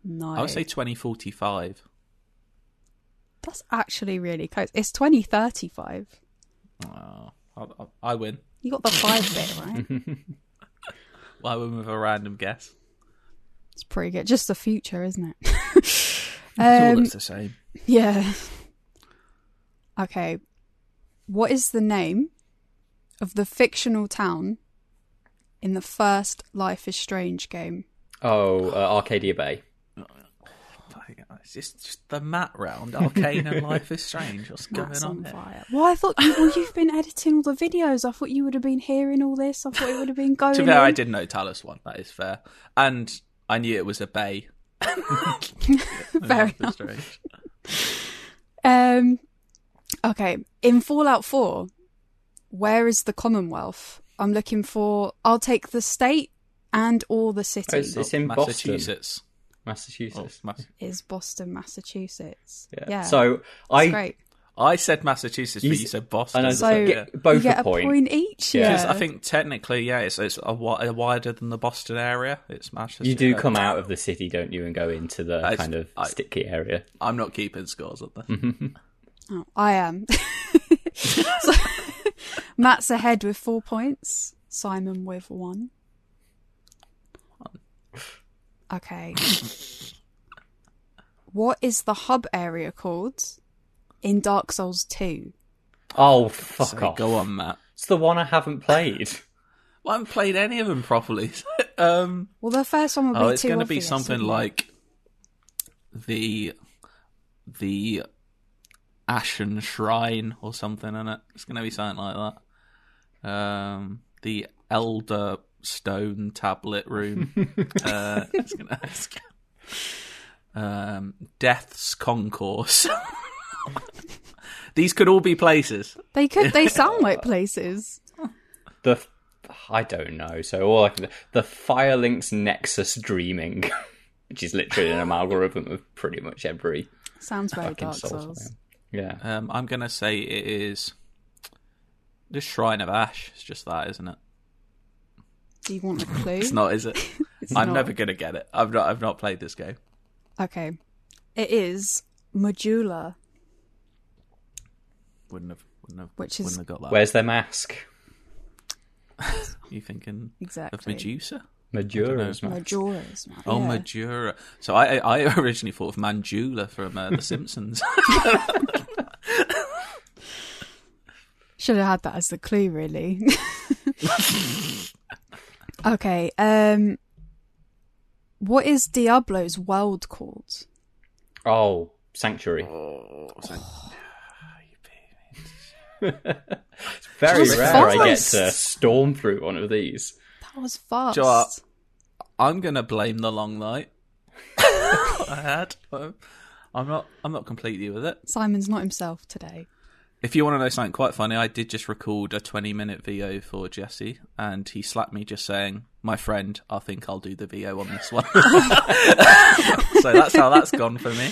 No. I would say 2045. That's actually really close. It's 2035. Oh, I, I, I win. You got the five bit, right? I win with a random guess. It's pretty good. Just the future, isn't it? It all um, looks the same. yeah. Okay. What is the name of the fictional town in the first Life is Strange game? Oh, uh, Arcadia Bay. It's just, just the mat round. Arkane and Life is Strange. What's Matt's going on on there? fire. Well, I thought you, well, you've been editing all the videos. I thought you would have been hearing all this. I thought it would have been going. To be fair, I in. did know Talos one. That is fair, and I knew it was a bay. Fair Life is enough. Strange. Um, okay. In Fallout 4, where is the Commonwealth? I'm looking for. I'll take the state and all the city. Oh, it's, it's in oh, Boston, Massachusetts. Oh, Massachusetts. Mass- Is Boston, Massachusetts? yeah. So I, great. I said Massachusetts, but You you said Boston. I So so get both you get a a point. point each. Yeah. Yeah. I think technically, yeah, it's it's a, a wider than the Boston area. It's Massachusetts. You do come out of the city, don't you, and go into the I- kind of I- sticky area. I'm not keeping scores on this. Oh, I am. So, Matt's ahead with four points. Simon with one. Okay. what is the hub area called in Dark Souls 2? Oh, fuck So off. Go on, Matt. It's the one I haven't played. Well, I haven't played any of them properly. um, Well, the first one will be oh, it's going to be something like the the Ashen Shrine or something in it. It's going to be something like that. Um, the Elder Stone Tablet Room. uh, it's gonna, it's gonna- um, Death's Concourse. These could all be places. They could. They sound like places. The I don't know. So all I can the Firelinks Nexus Dreaming, which is literally an amalgam of pretty much every Sounds very fucking Dark Souls. Souls. game. Yeah. Um, I'm going to say it is the Shrine of Ash. It's just that, isn't it? Do you want a clue? It's not, is it? I'm not. never going to get it. I've not. I've not played this game. Okay. It is Majula, Wouldn't have. Wouldn't have. Which is- wouldn't have got that. Where's their mask? you thinking exactly. of Medusa? Majora's Mask. Majora's Mask. Oh, yeah. Majura. So I I originally thought of Manjula from uh, The Simpsons. Should have had that as the clue, really. okay. Um, what is Diablo's world called? Oh, Sanctuary. oh, so- It's very That was rare I get to storm through one of these. That was fast. Do you know what? I'm going to blame the long night I had. I'm not. I'm not completely with it. Simon's not himself today. If you want to know something quite funny, I did just record a 20 minute VO for Jesse, and he slapped me just saying my friend, I think I'll do the VO on this one. so that's how that's gone for me.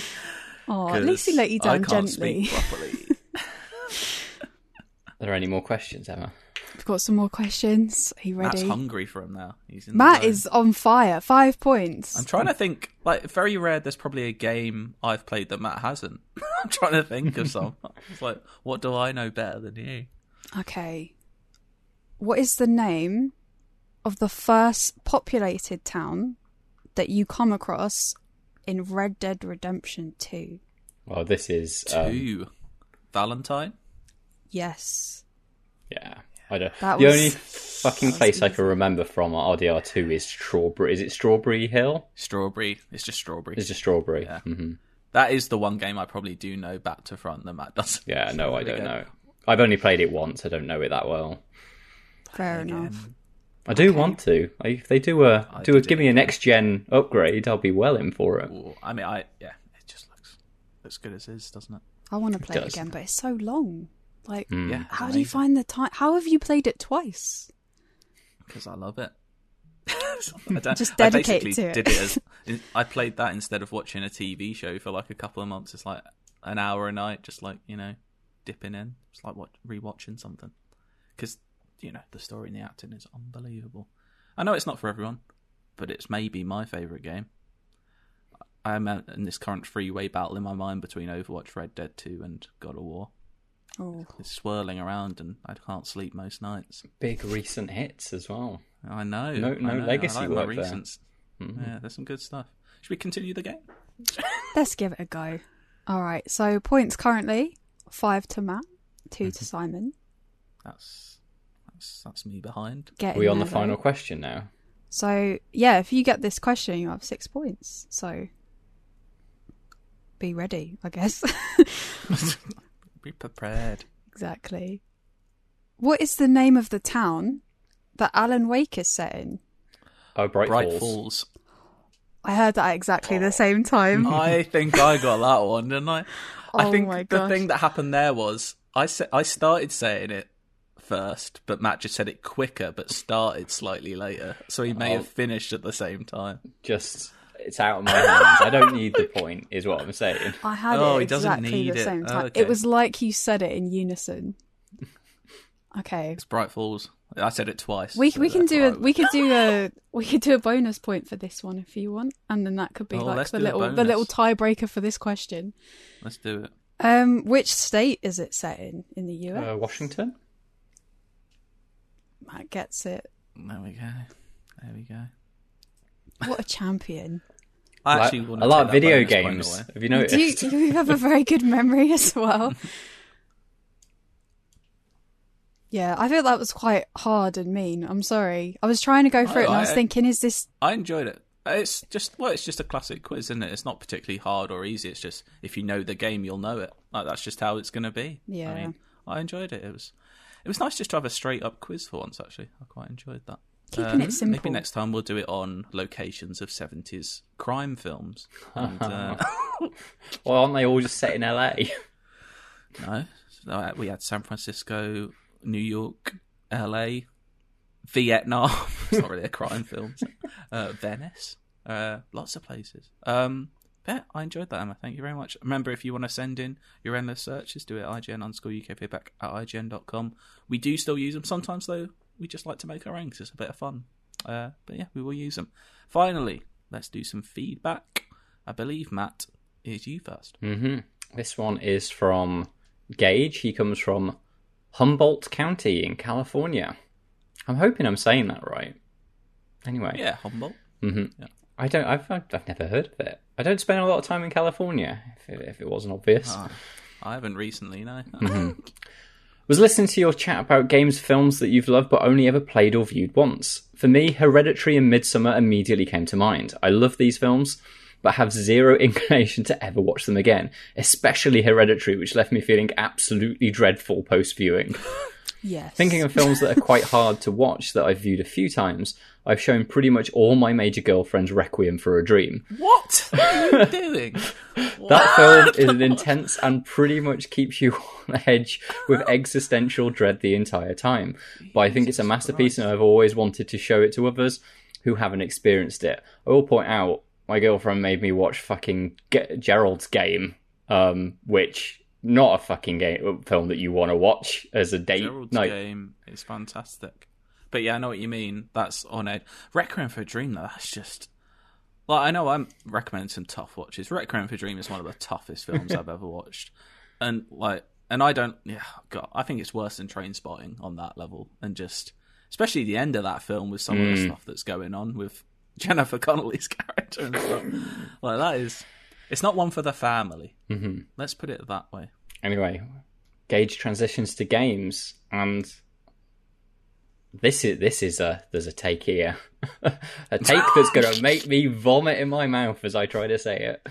Oh, at least he let you 'cause I down can't gently. speak properly. Are there any more questions, Emma? We've got some more questions. Are you ready? Matt's ready? hungry for him now. He's in Matt is on fire. Five points. I'm trying to think. Like, very rare. There's probably a game I've played that Matt hasn't. I'm trying to think of some. It's like, what do I know better than you? Okay. What is the name of the first populated town that you come across in Red Dead Redemption 2? Well, this is um, Two. Valentine. Yes. yeah. I don't. That the was- only fucking place I can remember from RDR two is Strawberry. Is it Strawberry Hill? Strawberry. It's just strawberry. It's just Strawberry. Yeah. hmm That is the one game I probably do know back to front that Matt doesn't. Yeah. No, I don't go. know. I've only played it once. I don't know it that well. Fair Again. enough. I do want to. If they do a I do a give me a next gen upgrade, I'll be well in for it. Ooh, I mean, I yeah, it just looks looks good as is, doesn't it? I want to play it does. again, but it's so long. Like, Mm. Yeah. how do you find the time? How have you played it twice? Because I love it. I don't- Just I dedicate basically to it. Did it as I played that instead of watching a TV show for like a couple of months. It's like an hour a night, just like you know, dipping in. It's like what rewatching something. Because you know the story and the acting is unbelievable. I know it's not for everyone, but it's maybe my favorite game. I'm uh, in this current freeway battle in my mind between Overwatch, Red Dead 2, and God of War. Oh, It's swirling around, and I can't sleep most nights. Big recent hits as well. I know. No- I no know. legacy like my work there. recents. Yeah, there's some good stuff. Should we continue the game? let's give it a go. All right. So points currently five to Matt, 2 Mm-hmm. to Simon. That's that's that's me behind. Get Are we on the there, though. final question now? So yeah, if you get this question, you have six points. So be ready, I guess. Be prepared. exactly. What is the name of the town that Alan Wake is set in? Oh, Bright, Bright Falls. Falls. I heard that at exactly the same time. I think I got that one, didn't I? I Oh think my the gosh. thing that happened there was I sa- I started saying it first, but Matt just said it quicker, but started slightly later, so he may Oh. have finished at the same time. Just it's out of my hands. I don't need the point, is what I'm saying. I had Oh, it he exactly need the it. same time. Okay. It was like you said it in unison. Okay. It's Bright Falls. I said it twice. We so we can do a we could do a we could do a bonus point for this one if you want, and then that could be Oh, like the little the little tiebreaker for this question. Let's do it. Um, which state is it set in in the US? Uh, Washington. Matt gets it. There we go. There we go. What a champion! I Like- actually want a to lot of video bonus games. Have you Do noticed? you, you have a very good memory as well. Yeah, I feel that was quite hard and mean. I'm sorry. I was trying to go for Oh, it, and I was thinking, is this? I enjoyed it. It's just well, it's just a classic quiz, isn't it? It's not particularly hard or easy. It's just if you know the game, you'll know it. Like that's just how it's going to be. Yeah. I mean, I enjoyed it. It was it was nice just to have a straight up quiz for once. Actually, I quite enjoyed that. Keeping Uh, it simple. Maybe next time we'll do it on locations of seventies crime films. And, uh, Well, aren't they all just set in LA? no, So, uh, we had San Francisco, New York, L.A., Vietnam. it's not really a crime film. so, Uh, Venice. Uh, lots of places. Um, yeah, I enjoyed that, Emma. Thank you very much. Remember, if you want to send in your endless searches, do it at IGN underscore UK feedback at IGN.com. We do still use them. Sometimes, though, we just like to make our own 'cause it's a bit of fun. Uh, but yeah, we will use them. Finally, let's do some feedback. I believe, Matt, is you first. hmm This one is from Gage. He comes from Humboldt County in California. I'm hoping I'm saying that right. Anyway, Yeah, Humboldt. I don't. I've I've never heard of it. I don't spend a lot of time in California. If it, if it wasn't obvious. Ah, I haven't recently, no. Was listening to your chat about games, films that you've loved but only ever played or viewed once. For me, Hereditary and Midsommar immediately came to mind. I love these films, but have zero inclination to ever watch them again, especially Hereditary, which left me feeling absolutely dreadful post viewing. Yes. Thinking of films that are quite hard to watch that I've viewed a few times, I've shown pretty much all my major girlfriends Requiem for a Dream. What are you doing? That film is an intense and pretty much keeps you on edge with existential dread the entire time. But I think it's a masterpiece and I've always wanted to show it to others. who haven't experienced it. I will point out my girlfriend made me watch fucking Ge- Gerald's Game, um, which not a fucking game film that you want to watch as a date Gerald's night. game is fantastic. But yeah, I know what you mean. That's on edge. Requiem for a Dream, though, that's just. Like, I know I'm recommending some tough watches. Requiem for a Dream is one of the toughest films I've ever watched. And, like, and I don't. Yeah, God, I think it's worse than Trainspotting on that level. And just. Especially the end of that film with some of the stuff that's going on with Jennifer Connelly's character and stuff. like, that is. It's not one for the family. Mm-hmm. Let's put it that way. Anyway, Gage transitions to games, and this is this is a there's a take here, a take that's gonna make me vomit in my mouth as I try to say it.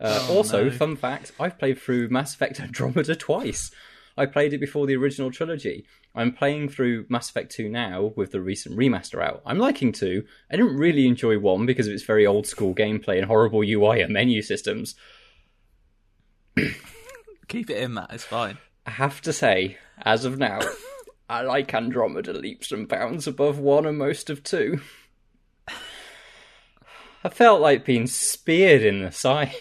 Uh, also, no. fun fact: I've played through Mass Effect Andromeda twice. I played it before the original trilogy. I'm playing through Mass Effect 2 now with the recent remaster out. I'm liking 2. I didn't really enjoy 1 because of its very old school gameplay and horrible UI and menu systems. Keep it in, Matt. It's fine. I have to say, as of now, I like Andromeda leaps and bounds above 1 and most of 2. I felt like being speared in the side.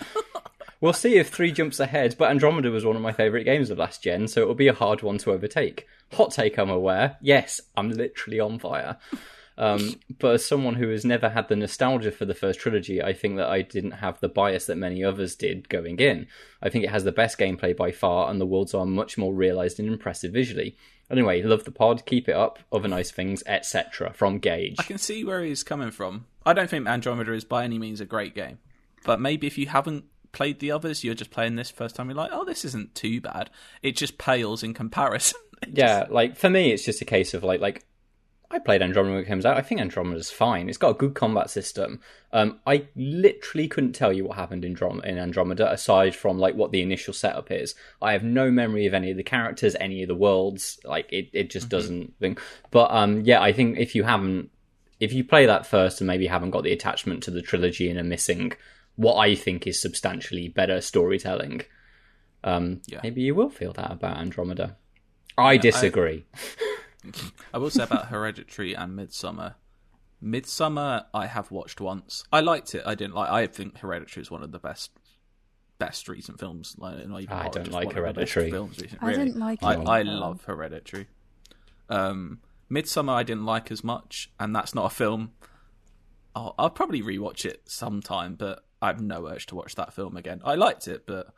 we'll see if 3 jumps ahead, but Andromeda was one of my favourite games of last gen, so it'll be a hard one to overtake. Hot take, I'm aware. Yes, I'm literally on fire. Um, but as someone who has never had the nostalgia for the first trilogy, I think that I didn't have the bias that many others did going in. I think it has the best gameplay by far, and the worlds are much more realised and impressive visually. Anyway, love the pod, keep it up, other nice things, etc. From Gage. I can see where he's coming from. I don't think Andromeda is by any means a great game, but maybe if you haven't played the others, you're just playing this first time. You're like, oh, this isn't too bad. It just pales in comparison. Yeah, like for me, it's just a case of like like I played Andromeda when it comes out. I think Andromeda's fine. It's got a good combat system. Um, I literally couldn't tell you what happened in, Drom- in Andromeda aside from like what the initial setup is. I have no memory of any of the characters, any of the worlds. Like it, it just doesn't. Think. But um, yeah, I think if you haven't, if you play that first and maybe haven't got the attachment to the trilogy and are missing what I think is substantially better storytelling, um, Yeah. maybe you will feel that about Andromeda. I disagree. I will say about Hereditary and Midsommar. Midsommar, I have watched once. I liked it. I didn't like. I think Hereditary is one of the best, best recent films. Like, not even I horror, don't like one of the best Hereditary. Films recent, I didn't like I, it I love Hereditary. Um, Midsommar, I didn't like as much, and that's not a film. I'll, I'll probably rewatch it sometime, but I have no urge to watch that film again. I liked it, but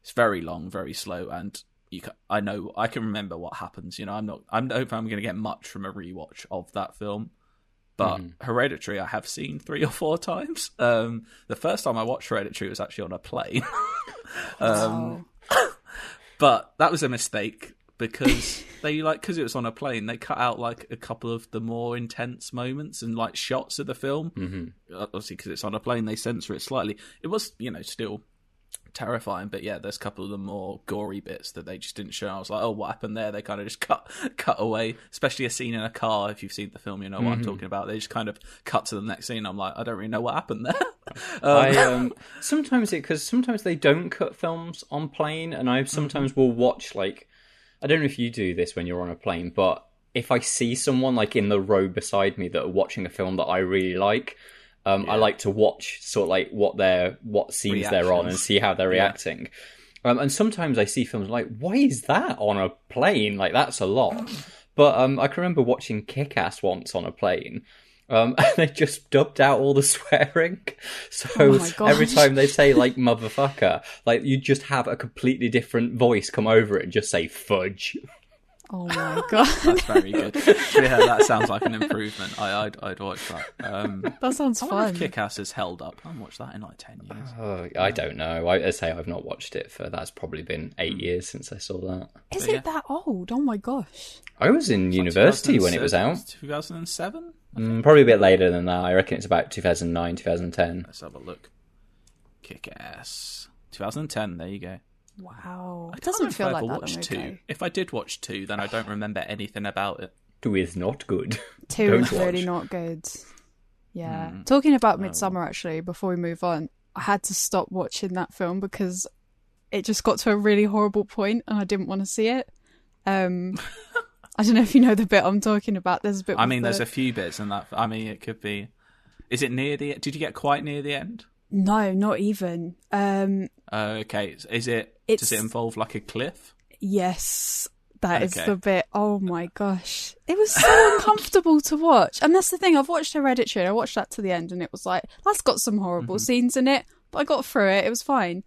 it's very long, very slow, and you can, I know I can remember what happens. You know, I'm not. I don't think I'm going to get much from a rewatch of that film. But Hereditary, I have seen three or four times. Um, the first time I watched Hereditary was actually on a plane. Wow. but that was a mistake because they like because it was on a plane they cut out like a couple of the more intense moments and like shots of the film mm-hmm. obviously because it's on a plane they censor it slightly it was you know still terrifying but yeah there's a couple of the more gory bits that they just didn't show. I was like oh what happened there? They kind of just cut cut away especially a scene in a car if you've seen the film you know what i'm mm-hmm. talking about. They just kind of cut to the next scene. I'm like i don't really know what happened there. I um, um, sometimes it because sometimes they don't cut films on plane, and I sometimes mm-hmm. will watch like I don't know if you do this when you're on a plane, but if I see someone like in the row beside me that are watching a film that I really like. Um, I like to watch sort of like what they're what scenes they're on and see how they're reacting. Um, and sometimes I see films like, why is that on a plane? Like that's a lot. But um, I can remember watching Kick Ass once on a plane. Um, and they just dubbed out all the swearing. So Oh every time they say like motherfucker, like you just have a completely different voice come over it and just say fudge. Oh my god, that's very good yeah that sounds like an improvement I, I'd, I'd watch that um, that sounds I wonder fun. if Kick-Ass has held up. I haven't watched that in like ten years. Oh, I don't know. I, I say I've not watched it for that's probably been eight years since I saw that. Is But it yeah. that old? Oh my gosh. I was in university when it was out. Two thousand and seven. Mm, probably a bit later than that. I reckon it's about 2009, 2010. Let's have a look. Kick-Ass. 2010. There you go. Wow. I It can't doesn't remember feel if I like ever that watched two. ago. If I did watch two, then I don't remember anything about it. Two is not good. Two Don't is really not good. Yeah. Mm. Talking about Midsommar, actually, before we move on, I had to stop watching that film because it just got to a really horrible point and I didn't want to see it. Um, I don't know if you know the bit I'm talking about. There's a bit. I with mean, there's the- a few bits in that. I mean, it could be. Is it near the? Did you get quite near the end? No, not even. Um, Uh, okay, is it? Does it involve like a cliff? yes, that is Okay. the bit. Oh my gosh, it was so uncomfortable to watch. And that's the thing. I've watched Hereditary. I watched that to the end, and it was like that's got some horrible Mm-hmm. scenes in it, but I got through it. It was fine.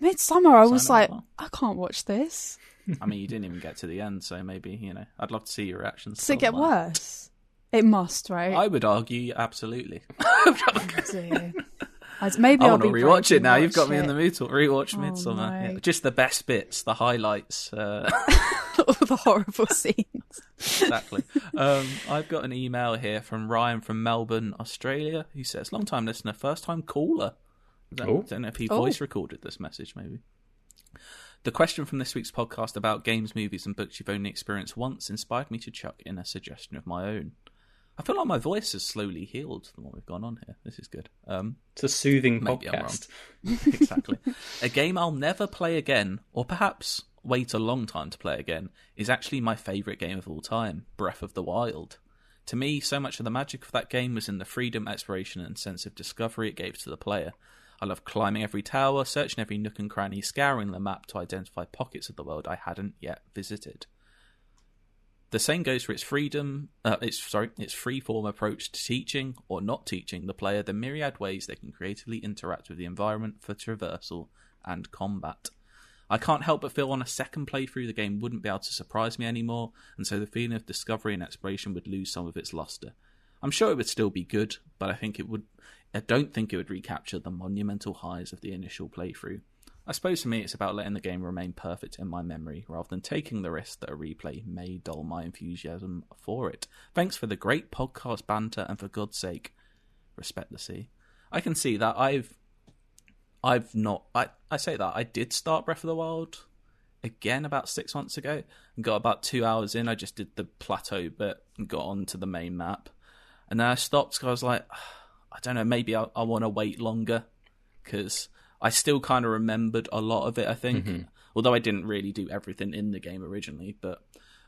Midsommar, I was like, Hill. I can't watch this. I mean, you didn't even get to the end, so maybe you know. I'd love to see your reactions. Does it get that. worse? It must, right? I would argue absolutely. dear. I- Maybe I I'll want to rewatch it now. You've got watch me in the mood to rewatch Oh, Midsommar. no. Yeah. Just the best bits, the highlights. Uh, all the horrible scenes. exactly. um, I've got an email here from Ryan from Melbourne, Australia, He says, "Long time listener, first time caller." I don't, Oh. don't know if he Oh. voice recorded this message, maybe. The question from this week's podcast about games, movies, and books you've only experienced once inspired me to chuck in a suggestion of my own. I feel like my voice has slowly healed the more we've gone on here. This is good. Um, It's a soothing podcast. exactly. a game I'll never play again, or perhaps wait a long time to play again, is actually my favourite game of all time Breath of the Wild. To me, so much of the magic of that game was in the freedom, exploration, and sense of discovery it gave to the player. I loved climbing every tower, searching every nook and cranny, scouring the map to identify pockets of the world I hadn't yet visited. The same goes for its freedom, uh, its sorry, its free-form approach to teaching or not teaching the player the myriad ways they can creatively interact with the environment for traversal and combat. I can't help but feel on a second playthrough the game wouldn't be able to surprise me anymore, and so the feeling of discovery and exploration would lose some of its luster. I'm sure it would still be good, but I think it would. I don't think it would recapture the monumental highs of the initial playthrough. I suppose for me, it's about letting the game remain perfect in my memory rather than taking the risk that a replay may dull my enthusiasm for it. Thanks for the great podcast banter, and for God's sake, respect the sea. I can see that I've, I've not. I I say that I did start Breath of the Wild again about six months ago and got about two hours in. I just did the plateau bit and got onto the main map, and then I stopped because I was like, I don't know, maybe I, I want to wait longer because I still kind of remembered a lot of it. I think, mm-hmm. although I didn't really do everything in the game originally, but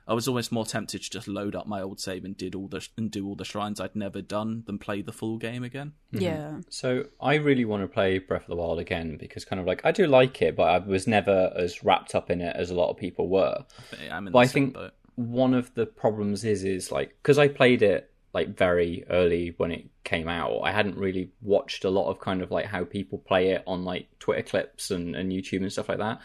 I was almost more tempted to just load up my old save and did all the and do all the shrines I'd never done than play the full game again. Mm-hmm. Yeah. So I really want to play Breath of the Wild again because kind of like I do like it, but I was never as wrapped up in it as a lot of people were. I'm in But the I same think boat. one of the problems is is like because I played it like very early when it came out, I hadn't really watched a lot of kind of like how people play it on like Twitter clips and, and YouTube and stuff like that.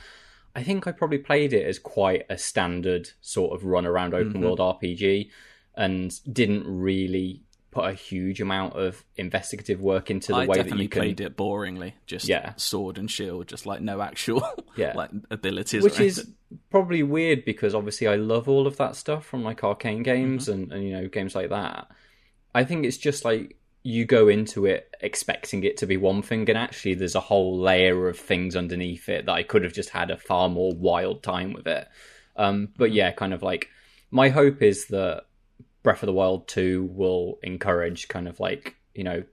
I think I probably played it as quite a standard sort of run around open Mm-hmm. world RPG and didn't really put a huge amount of investigative work into the I way that you can played it boringly, just Yeah. sword and shield, just like no actual Yeah. like abilities. which is probably weird because obviously I love all of that stuff from like Arkane games Mm-hmm. and, and you know games like that. I think it's just like you go into it expecting it to be one thing, and actually there's a whole layer of things underneath it that I could have just had a far more wild time with it. Um, Mm-hmm. but yeah, kind of like my hope is that Breath of the Wild two will encourage kind of like you know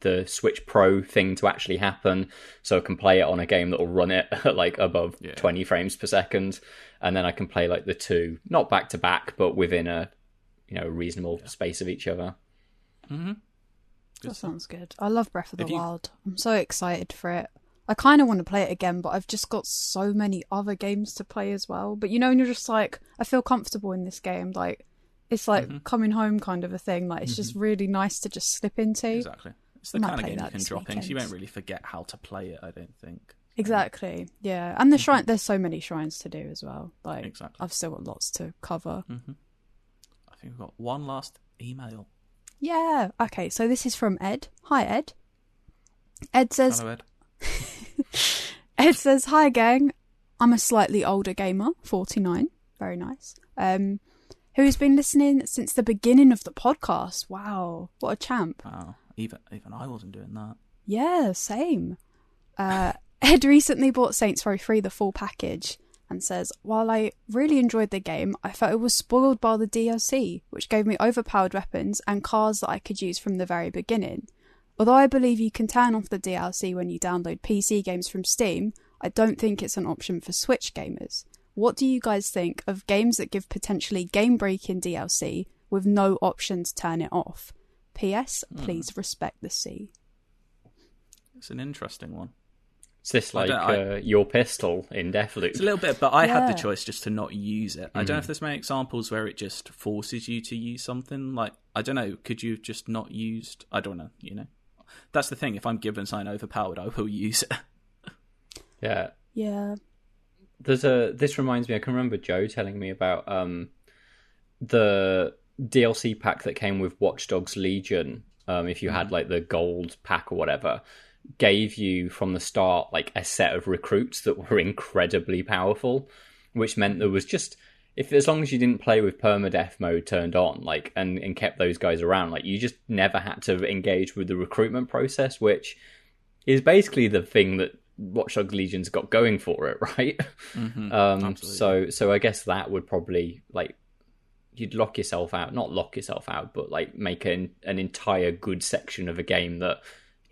the Switch Pro thing to actually happen, so I can play it on a game that will run it at like above Yeah. 20 frames per second, and then I can play like the two, not back to back, but within a you know reasonable space of each other. Mhm. That sounds good. I love Breath of the you- Wild. I'm so excited for it. I kind of want to play it again, but I've just got so many other games to play as well. But you know, and you're just like, I feel comfortable in this game. Like, it's like Mm-hmm. coming home kind of a thing. Like, it's just really nice to just slip into. exactly. It's the might kind of game you can drop in. 'cause You won't really forget how to play it. I don't think. Exactly. Yeah. And the shrine, there's so many shrines to do as well. Like, Exactly. I've still got lots to cover. I think we've got one last email. Yeah. Okay. So this is from Ed. Hi, Ed. Ed says, Hello, Ed. Ed says, "Hi gang, I'm a slightly older gamer, 49. Very nice. Um, who's been listening since the beginning of the podcast. Wow, what a champ! Wow. Even even I wasn't doing that. Yeah, same. Uh, Ed recently bought Saints Row 3 the full package and says, While I really enjoyed the game, I felt it was spoiled by the DLC, which gave me overpowered weapons and cars that I could use from the very beginning. Although I believe you can turn off the DLC when you download PC games from Steam, I don't think it's an option for Switch gamers. What do you guys think of games that give potentially game breaking DLC with no option to turn it off? P.S. Hmm. Please respect the sea. It's an interesting one. Is this like I- uh, your pistol in Deathloop? It's a little bit, but I had the choice just to not use it. I don't know if there's many examples where it just forces you to use something. Like I don't know, could you have just not used? I don't know. You know, that's the thing. If I'm given something overpowered, I will use it. Yeah. Yeah. There's a. This reminds me. I can remember Joe telling me about um, the DLC pack that came with Watch Dogs Legion. Um, if you had like the gold pack or whatever, gave you from the start like a set of recruits that were incredibly powerful, which meant there was just if as long as you didn't play with permadeath mode turned on, like and, and kept those guys around, like you just never had to engage with the recruitment process, which is basically the thing that Watch Dogs Legion's got going for it, right? um, so so I guess that would probably like you'd lock yourself out, not lock yourself out, but like make an an entire good section of a game that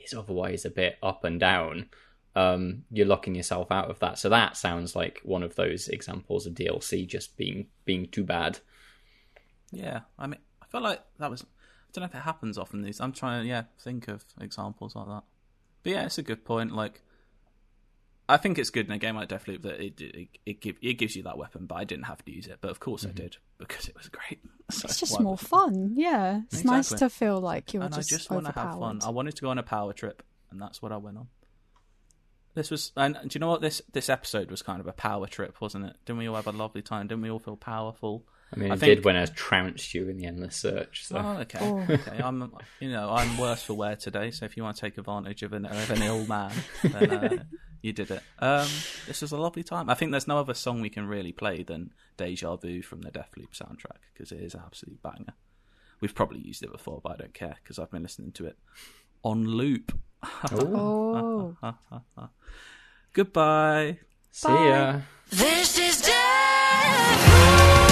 is otherwise a bit up and down. Um, you're locking yourself out of that. So that sounds like one of those examples of DLC just being being too bad. Yeah, I mean, I feel like that was. I don't know if it happens often. These, I'm trying to yeah think of examples like that. But yeah, it's a good point. Like, I think it's good in a game like Deathloop that it it it, give, it gives you that weapon, but I didn't have to use it. But of course I did because it was great. So It's just more fun. Yeah. It's nice to feel like you're and just, I just want to have fun. I wanted to go on a power trip, and that's what I went on. This was, and do you know what? This this episode was kind of a power trip, wasn't it? Didn't we all have a lovely time? Didn't we all feel powerful? I mean, I it think- did when I trounced you in the endless search. So. Oh, okay, Oh. okay. I'm, you know, I'm worse for wear today. So if you want to take advantage of an, of an ill man, then uh, you did it. Um, this was a lovely time. I think there's no other song we can really play than "Deja Vu" from the Deathloop soundtrack because it is an absolute banger. We've probably used it before, but I don't care because I've been listening to it on loop. Oh. Goodbye. See ya. This is death.